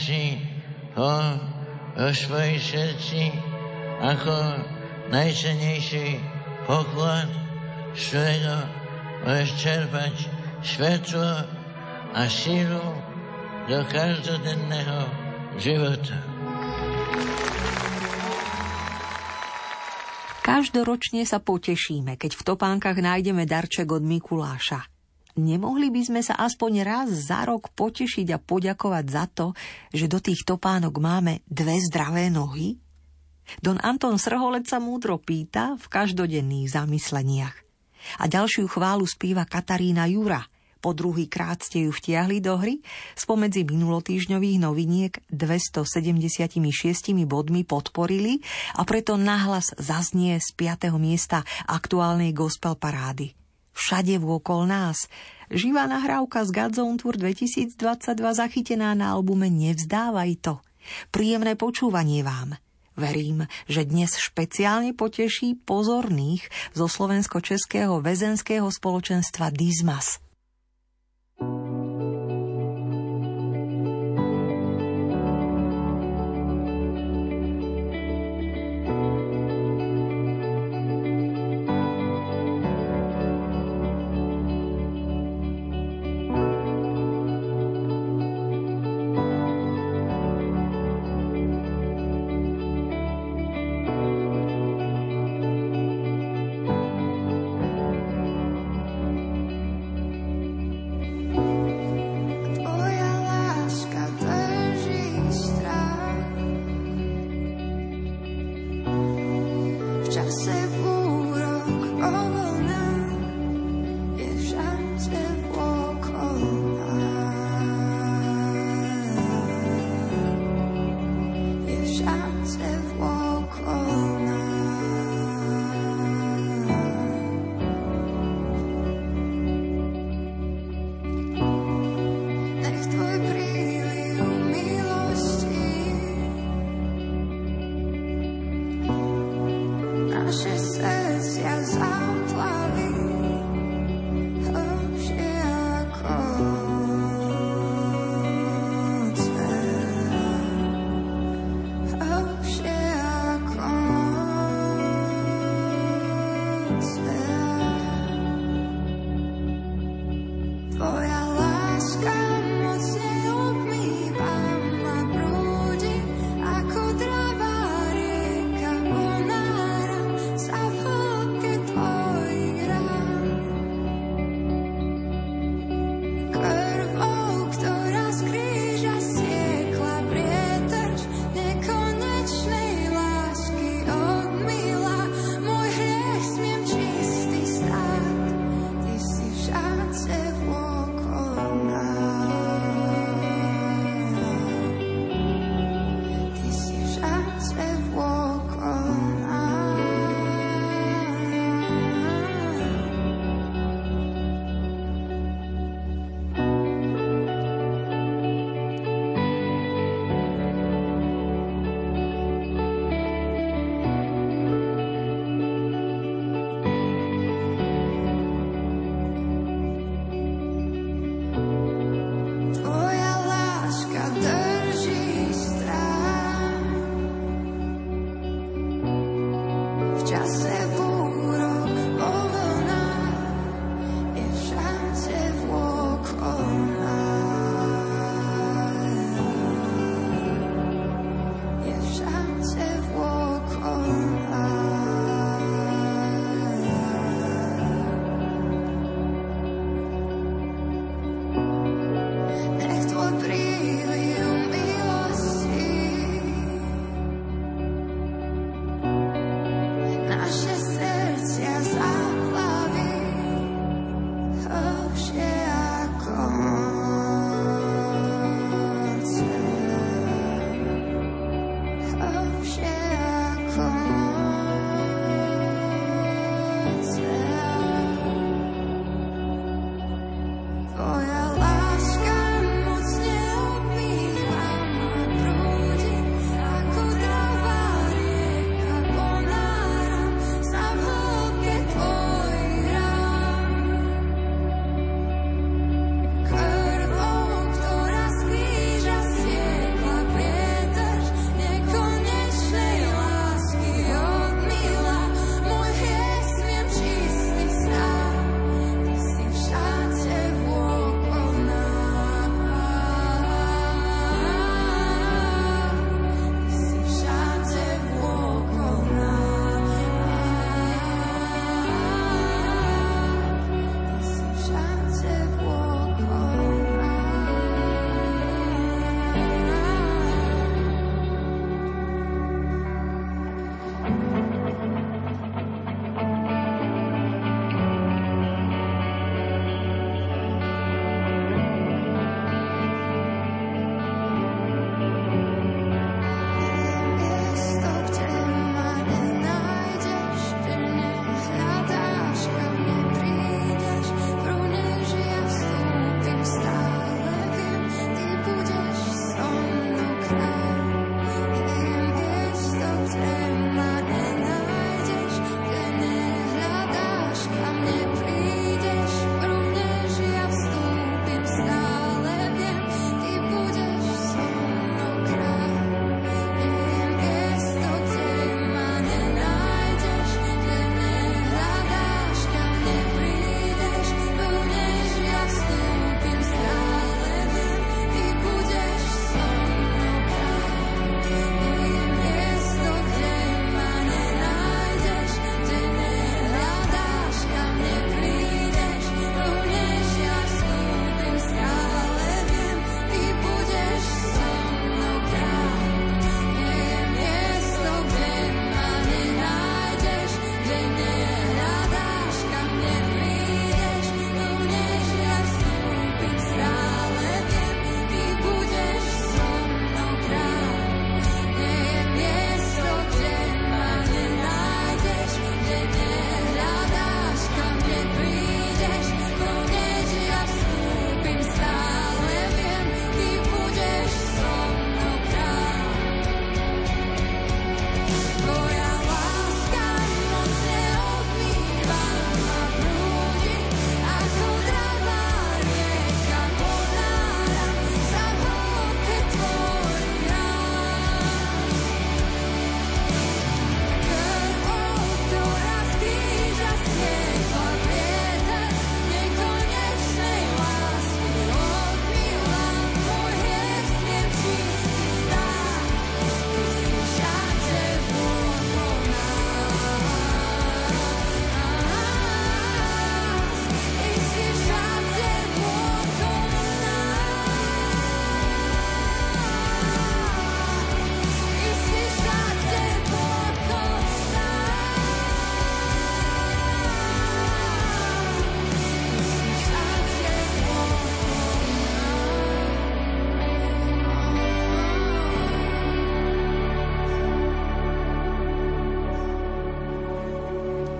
si ho vo svojej srdci ako najcenejší poklad, z ktorého svetlo a sílu do každodenného života. Každoročne sa potešíme, keď v topánkach nájdeme darček od Mikuláša. Nemohli by sme sa aspoň raz za rok potešiť a poďakovať za to, že do tých topánok máme dve zdravé nohy? Don Anton Srholec sa múdro pýta v každodenných zamysleniach. A ďalšiu chválu spíva Katarína Jura – po druhý krát ste ju vtiahli do hry, spomedzi minulotýžňových noviniek 276 bodmi podporili a preto nahlas zaznie z 5. miesta aktuálnej gospel parády. Všade vôkol nás. Živá nahrávka z Godzone Tour 2022 zachytená na albume Nevzdávaj to. Príjemné počúvanie vám. Verím, že dnes špeciálne poteší pozorných zo slovensko-českého väzenského spoločenstva Dizmas –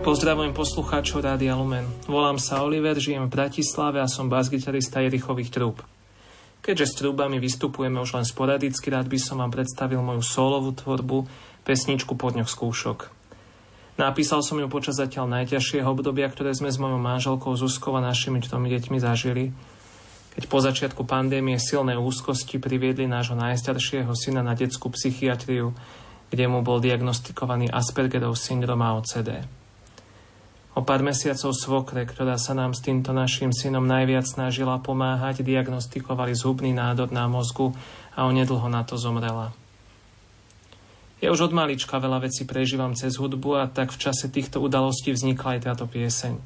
Pozdravujem poslucháčov Rádia Lumen. Volám sa Oliver, žijem v Bratislave a som bas-gitarista Jerichových trúb. Keďže s trúbami vystupujeme už len sporadicky, rád by som vám predstavil moju solovú tvorbu, pesničku Podňoch skúšok. Napísal som ju počas zatiaľ najťažšieho obdobia, ktoré sme s mojou manželkou Zuzkou a našimi tromi deťmi zažili, keď po začiatku pandémie silné úzkosti priviedli nášho najstaršieho syna na detskú psychiatriu, kde mu bol diagnostikovaný Aspergerov syndrom a OCD. O pár mesiacov svokre, ktorá sa nám s týmto našim synom najviac snažila pomáhať, diagnostikovali zhubný nádor na mozgu a onedlho na to zomrela. Ja už od malička veľa vecí prežívam cez hudbu a tak v čase týchto udalostí vznikla aj táto pieseň.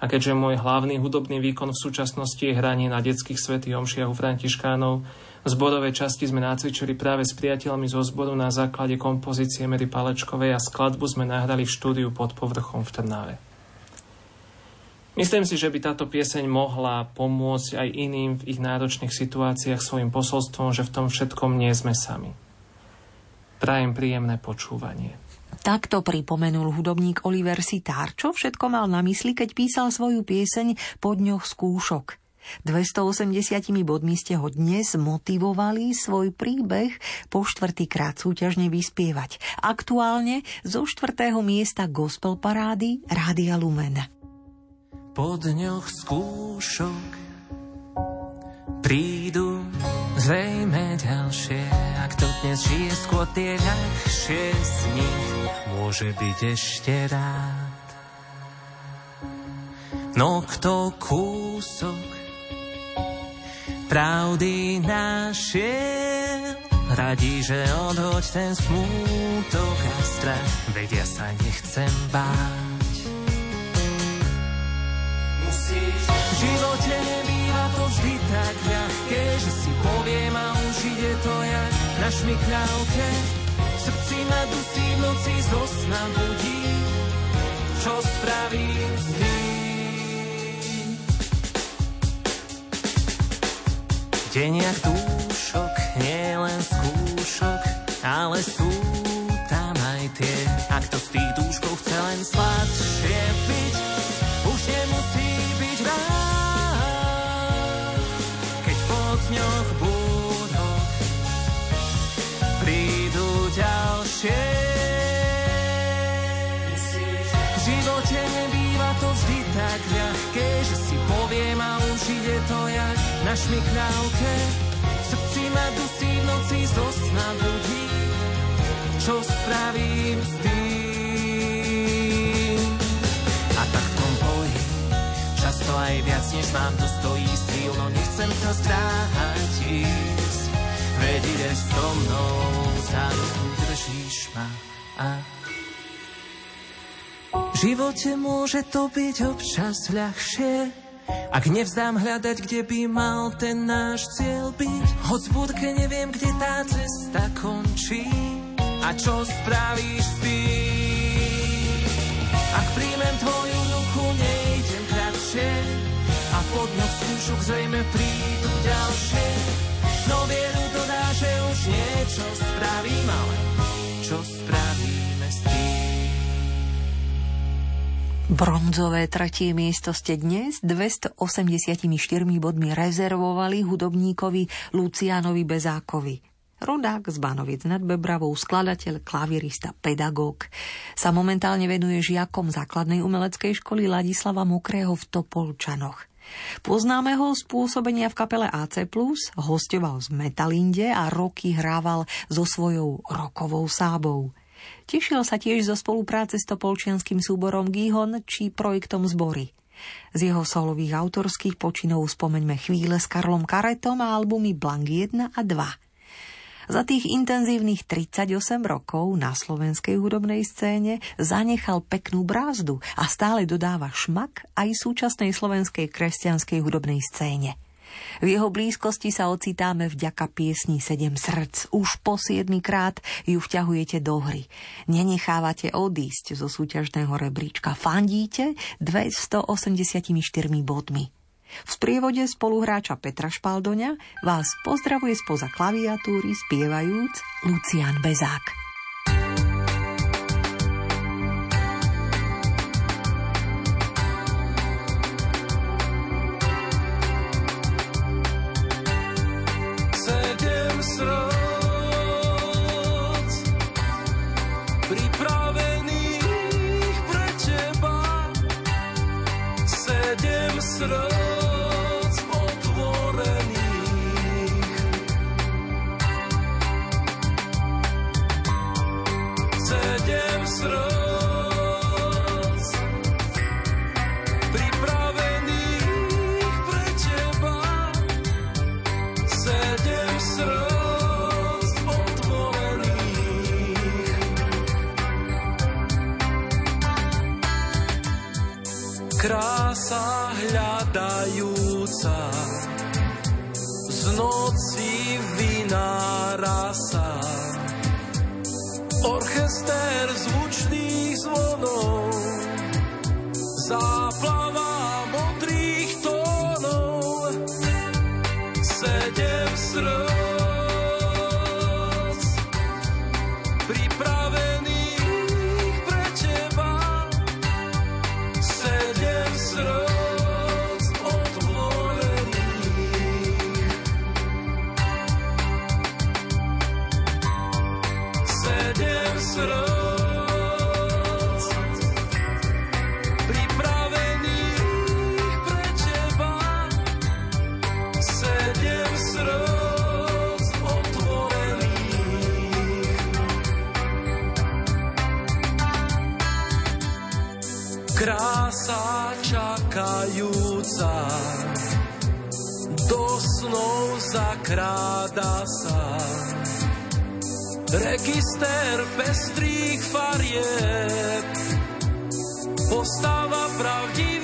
A keďže môj hlavný hudobný výkon v súčasnosti je hranie na detských svetých omšiach u Františkánov, v zborovej časti sme nacvičili práve s priateľmi zo zboru na základe kompozície Mary Palečkovej a skladbu sme nahrali v štúdiu pod povrchom v Trnave. Myslím si, že by táto pieseň mohla pomôcť aj iným v ich náročných situáciách svojim posolstvom, že v tom všetkom nie sme sami. Prajem príjemné počúvanie. Takto pripomenul hudobník Oliver Sitár, čo všetko mal na mysli, keď písal svoju pieseň po dňoch skúšok. 280 bodmi ste ho dnes motivovali svoj príbeh po štvrtýkrát súťažne vyspievať. Aktuálne zo štvrtého miesta gospel parády Rádia Lumen po dňoch skúšok prídu zrejme ďalšie. Ak to dnes žije skôr tie ľahšie z nich, môže byť ešte rád. No kto kúsok pravdy našiel, radí, že odhoď ten smútok a strach, vedia sa nechcem báť. V živote nebýva to vždy tak ľahké, že si poviem a už ide to jak na šmikľavke. V srdci ma dusí v noci zo sna budí, čo spravím s tým? Deň jak dúšok, nie len skúšok, ale sú tam aj tie, ak to z tých dúškov chce len sladšie ľahké, že si poviem a už ide to jak na šmikľavke. V srdci ma dusí v noci zo sna budí, čo spravím s tým. A tak v tom boji často aj viac, než mám, to stojí síl, no nechcem sa zdráhať ísť. Veď ideš so mnou, za ruku držíš ma a živote môže to byť občas ľahšie, ak nevzdám hľadať, kde by mal ten náš cieľ byť. Hoď v budke neviem, kde tá cesta končí a čo spravíš s tým. Ak príjmem tvoju ruku, nejdem kratšie, a po dňoch skúšok zrejme prídu ďalšie. No vieru dodá, že už niečo spravím, ale čo spravíme Bronzové tretie miesto ste dnes 284 bodmi rezervovali hudobníkovi Lucianovi Bezákovi. Rodák z Banovic nad Bebravou, skladateľ, klavirista, pedagóg. Sa momentálne venuje žiakom základnej umeleckej školy Ladislava Mokrého v Topolčanoch. Poznáme ho z pôsobenia v kapele AC+, hostoval z Metalinde a roky hrával so svojou rokovou sábou. Tešil sa tiež zo spolupráce s topolčianským súborom Gihon či projektom Zbory. Z jeho solových autorských počinov spomeňme chvíle s Karlom Karetom a albumy Blank 1 a 2. Za tých intenzívnych 38 rokov na slovenskej hudobnej scéne zanechal peknú brázdu a stále dodáva šmak aj súčasnej slovenskej kresťanskej hudobnej scéne. V jeho blízkosti sa ocitáme vďaka piesni Sedem srdc. Už po siedmikrát ju vťahujete do hry. Nenechávate odísť zo súťažného rebríčka. Fandíte 284 bodmi. V sprievode spoluhráča Petra Špaldoňa vás pozdravuje spoza klaviatúry spievajúc Lucian Bezák. Srdc otvorených. Sedem srdc pripravených pre teba. Sedem srdc Krása hľadajúca z noci vynára sa. Orchester zvučných zvonov záplava register pestrých farieb. Postava pravdivých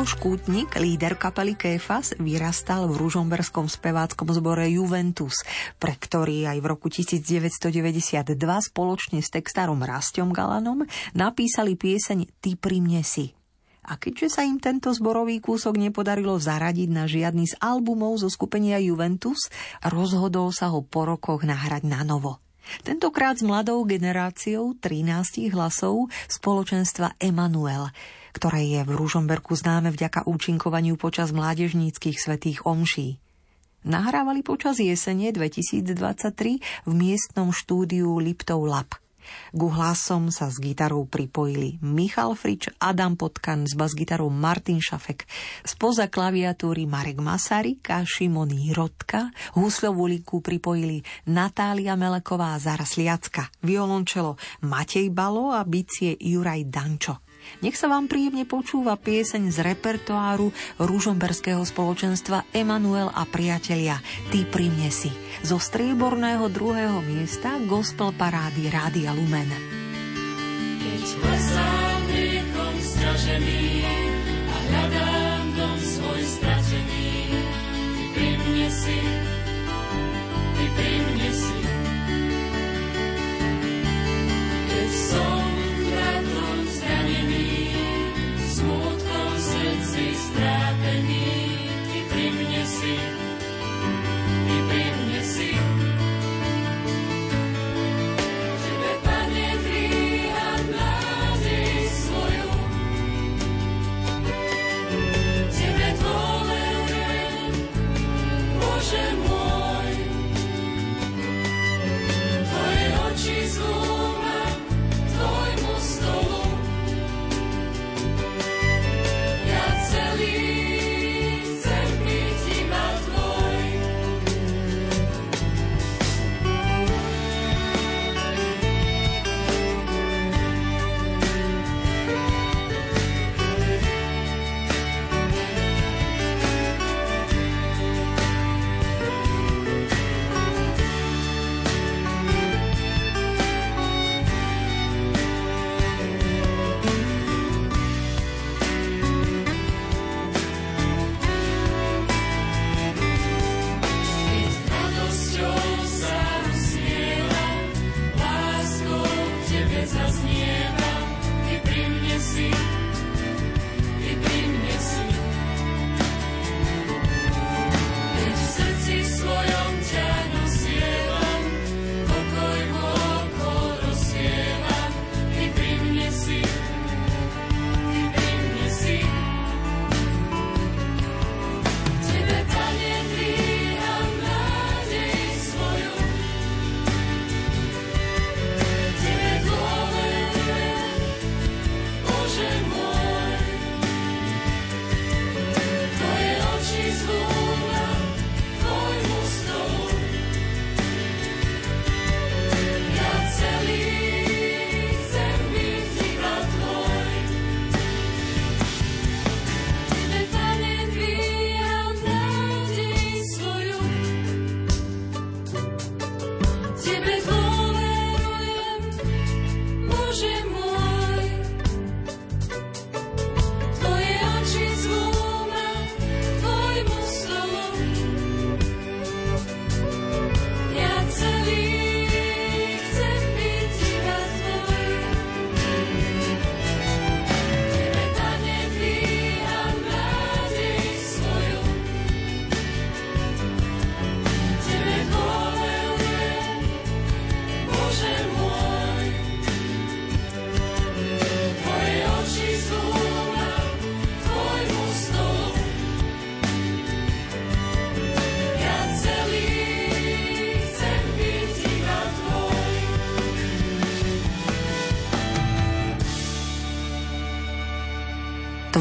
Ľubo Škútnik, líder kapely Kéfas, vyrastal v ružomberskom speváckom zbore Juventus, pre ktorý aj v roku 1992 spoločne s textárom Rastom Galanom napísali pieseň Ty pri mne si. A keďže sa im tento zborový kúsok nepodarilo zaradiť na žiadny z albumov zo skupenia Juventus, rozhodol sa ho po rokoch nahrať na novo. Tentokrát s mladou generáciou 13 hlasov spoločenstva Emanuel, ktoré je v Ružomberku známe vďaka účinkovaniu počas mládežníckých svetých omší. Nahrávali počas jesene 2023 v miestnom štúdiu Liptov Lab. Ku hlasom sa s gitarou pripojili Michal Frič, Adam Potkan, s basgitarou Martin Šafek, spoza klaviatúry Marek Masaryk a Šimon Jirotka, husľovú linku pripojili Natália Meleková Zara Sliacka, violončelo Matej Balo a bicie Juraj Dančo. Nech sa vám príjemne počúva pieseň z repertoáru ružomberského spoločenstva Emanuel a priatelia Ty pri mne si zo strieborného druhého miesta gospel parády Rádia Lumen. Keď klesám riechom stražený a hľadám dom svoj stratený, ty pri mne si, ty pri mne si. Keď som srdci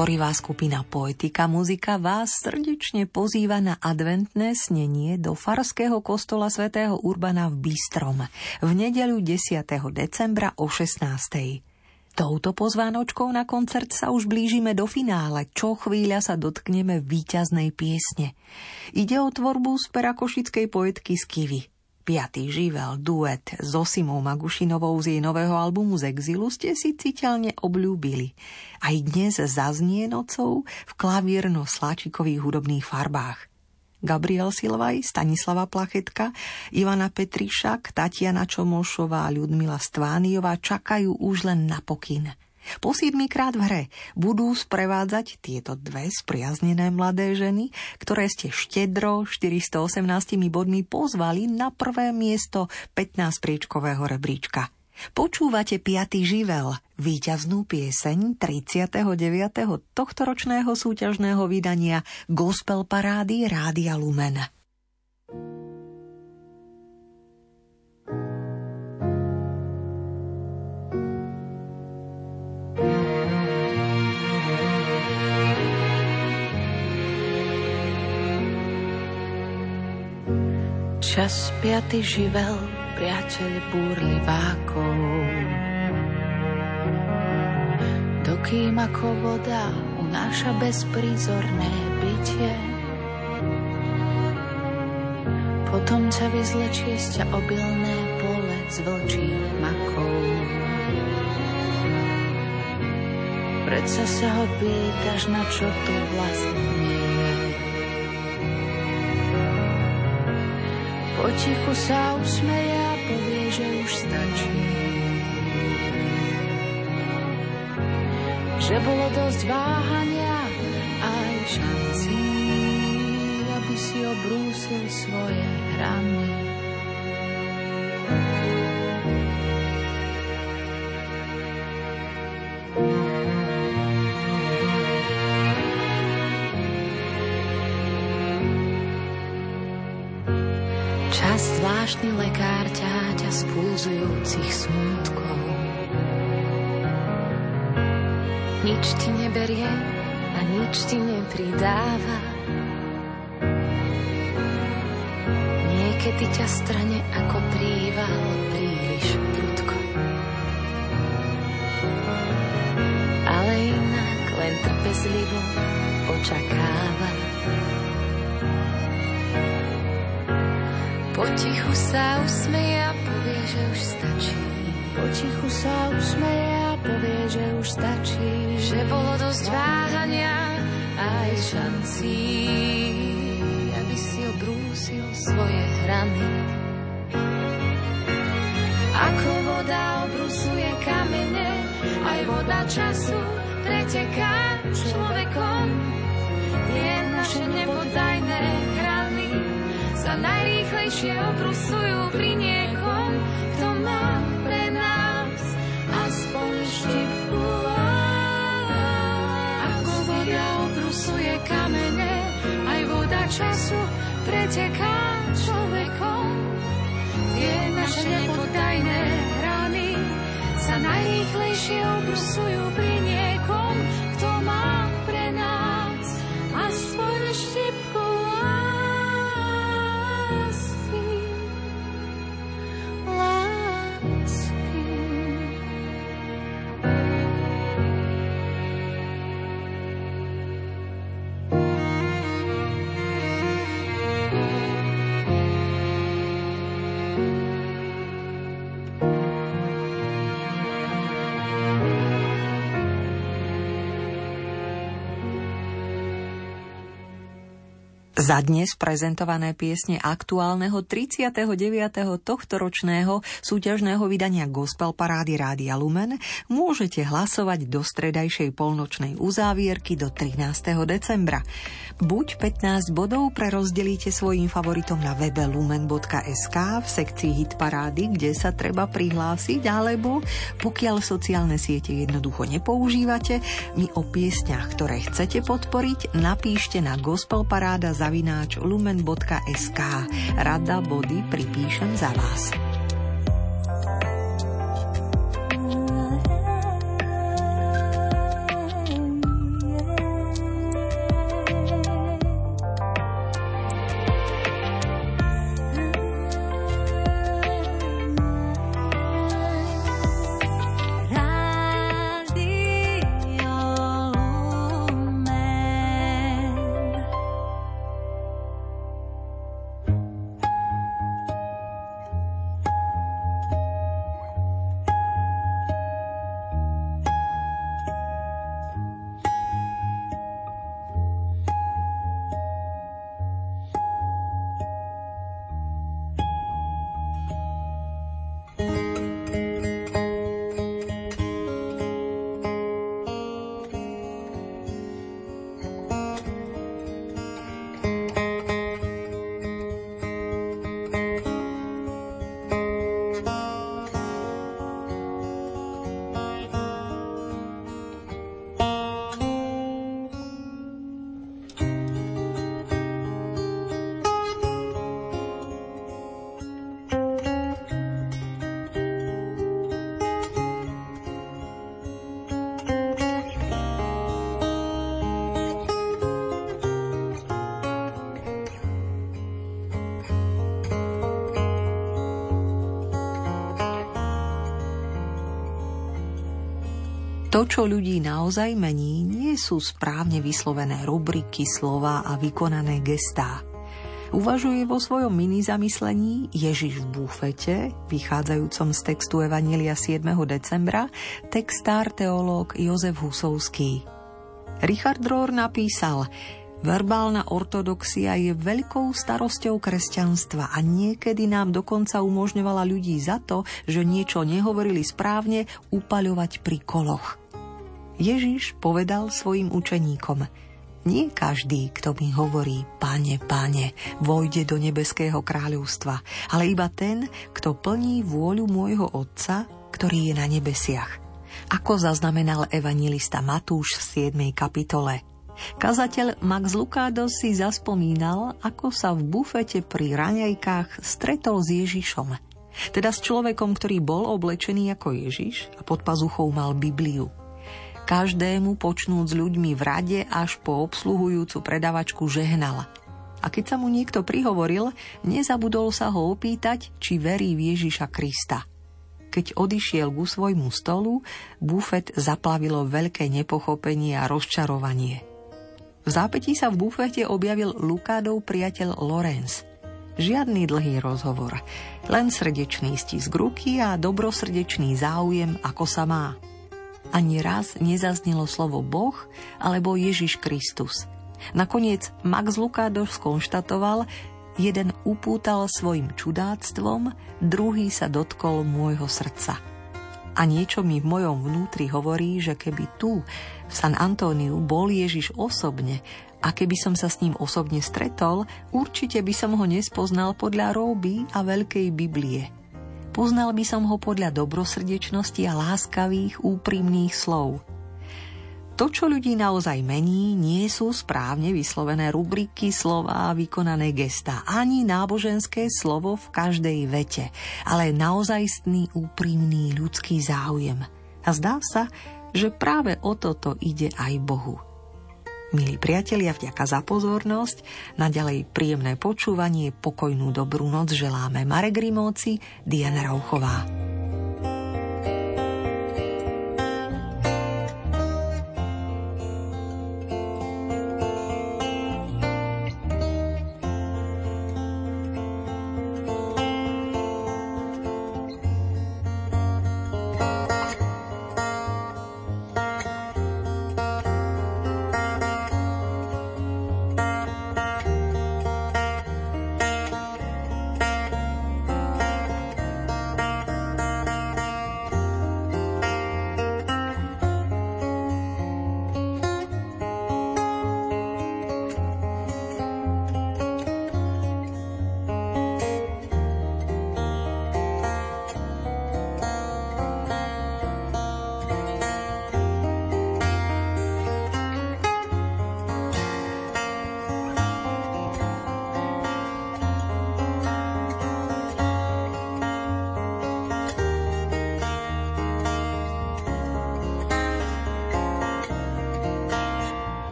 Tvorivá skupina Poetika Muzika vás srdečne pozýva na adventné snenie do Farského kostola svätého Urbana v Bystrom v nedeľu 10. decembra o 16. Touto pozvánočkou na koncert sa už blížime do finále, čo chvíľa sa dotkneme víťaznej piesne. Ide o tvorbu z pera košickej poetky Skivy. Piatý živel, duet s Osimou Magušinovou z jej nového albumu z exilu ste si citeľne obľúbili. Aj dnes zaznie nocou v klavírno-sláčikových hudobných farbách. Gabriel Silvaj, Stanislava Plachetka, Ivana Petrišak, Tatiana Čomošová Ľudmila Stvániová čakajú už len na pokyn. Po siedmikrát v hre budú sprevádzať tieto dve spriaznené mladé ženy, ktoré ste štedro 418 bodmi pozvali na prvé miesto 15 priečkového rebríčka. Počúvate piatý živel, víťaznú pieseň 39. tohtoročného súťažného vydania Gospel Parády Rádia Lumen. Čas piaty živel, priateľ búrlivákov. Dokým ako voda unáša bezprízorné bytie, potom ťa vyzlečie z ťa obilné pole z vlčích makov. Predsa sa ho pýtaš, na čo tu vlastne Potichu sa usmeje a povie, že už stačí. Že bolo dosť váhania aj šancí, aby si obrúsil svoje hrany. Lekár ťaťa z smútkov. Nič ti neberie a nič ti nepridáva. Niekedy ťa strane ako príval príliš prudko. Ale inak len trpezlivo očakáva. Potichu sa usmeje a povie, že už stačí. Potichu sa usmeje a povie, že už stačí. Že bolo dosť váhania aj šancí, aby si obrúsil svoje hrany. Ako voda obrusuje kamene, aj voda času preteká človekom. Sa najrýchlejšie obrusujú pri niekom, kto má pre nás aspoň štipku Ako voda obrusuje kamene, aj voda času preteká človekom. Tie naše nepoddajné hrany sa najrýchlejšie obrusujú pri niekom, Za dnes prezentované piesne aktuálneho 39. tohtoročného súťažného vydania Gospel Parády Rádia Lumen môžete hlasovať do stredajšej polnočnej uzávierky do 13. decembra. Buď 15 bodov prerozdelíte svojim favoritom na webe lumen.sk v sekcii Hit Parády, kde sa treba prihlásiť, alebo pokiaľ sociálne siete jednoducho nepoužívate, mi o piesňach, ktoré chcete podporiť, napíšte na Gospel Paráda zavináč lumen.sk. Rada body pripíšem za vás. To, čo ľudí naozaj mení, nie sú správne vyslovené rubriky, slova a vykonané gestá. Uvažuje vo svojom mini zamyslení Ježiš v búfete, vychádzajúcom z textu Evanielia 7. decembra, textár teológ Jozef Husovský. Richard Rohr napísal Verbálna ortodoxia je veľkou starosťou kresťanstva a niekedy nám dokonca umožňovala ľudí za to, že niečo nehovorili správne, upaľovať pri koloch. Ježiš povedal svojim učeníkom Nie každý, kto mi hovorí, pane, pane, vojde do nebeského kráľovstva, ale iba ten, kto plní vôľu môjho Otca, ktorý je na nebesiach. Ako zaznamenal evangelista Matúš v 7. kapitole – Kazateľ Max Lukádos si zaspomínal, ako sa v bufete pri raňajkách stretol s Ježišom. Teda s človekom, ktorý bol oblečený ako Ježiš a pod pazuchou mal Bibliu. Každému počnúc s ľuďmi v rade až po obsluhujúcu predavačku žehnala. A keď sa mu niekto prihovoril, nezabudol sa ho opýtať, či verí v Ježiša Krista. Keď odišiel ku svojmu stolu, bufet zaplavilo veľké nepochopenie a rozčarovanie – v zápätí sa v bufete objavil Lukádov priateľ Lorenz. Žiadny dlhý rozhovor, len srdečný stisk ruky a dobrosrdečný záujem, ako sa má. Ani raz nezaznelo slovo Boh alebo Ježiš Kristus. Nakoniec Max Lukádoš skonštatoval, jeden upútal svojim čudáctvom, druhý sa dotkol môjho srdca. A niečo mi v mojom vnútri hovorí, že keby tu v San Antóniu bol Ježiš osobne a keby som sa s ním osobne stretol, určite by som ho nespoznal podľa róby a veľkej Biblie. Poznal by som ho podľa dobrosrdečnosti a láskavých, úprimných slov. To, čo ľudí naozaj mení, nie sú správne vyslovené rubriky, slova vykonané gesta, ani náboženské slovo v každej vete, ale naozajstný, úprimný ľudský záujem. A zdá sa, že práve o toto ide aj Bohu. Milí priatelia, vďaka za pozornosť, naďalej príjemné počúvanie, pokojnú dobrú noc želáme Marek Rimóci, Diana Rauchová.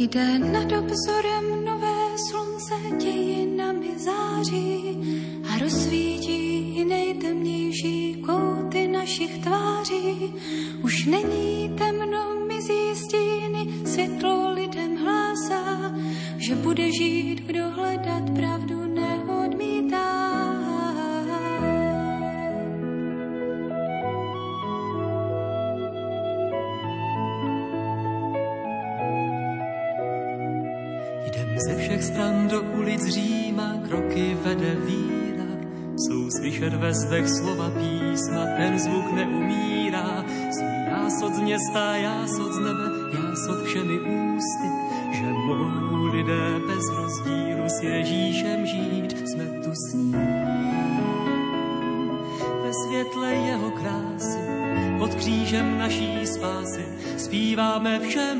Ide na dobu zora slyšet ve zdech slova písma, ten zvuk neumírá. Zní jásot z města, jásot z nebe, jásot všemi ústy, že mohou lidé bez rozdílu s Ježíšem žít. Jsme tu s ním ve světle jeho krásy, pod křížem naší spásy, zpíváme všemi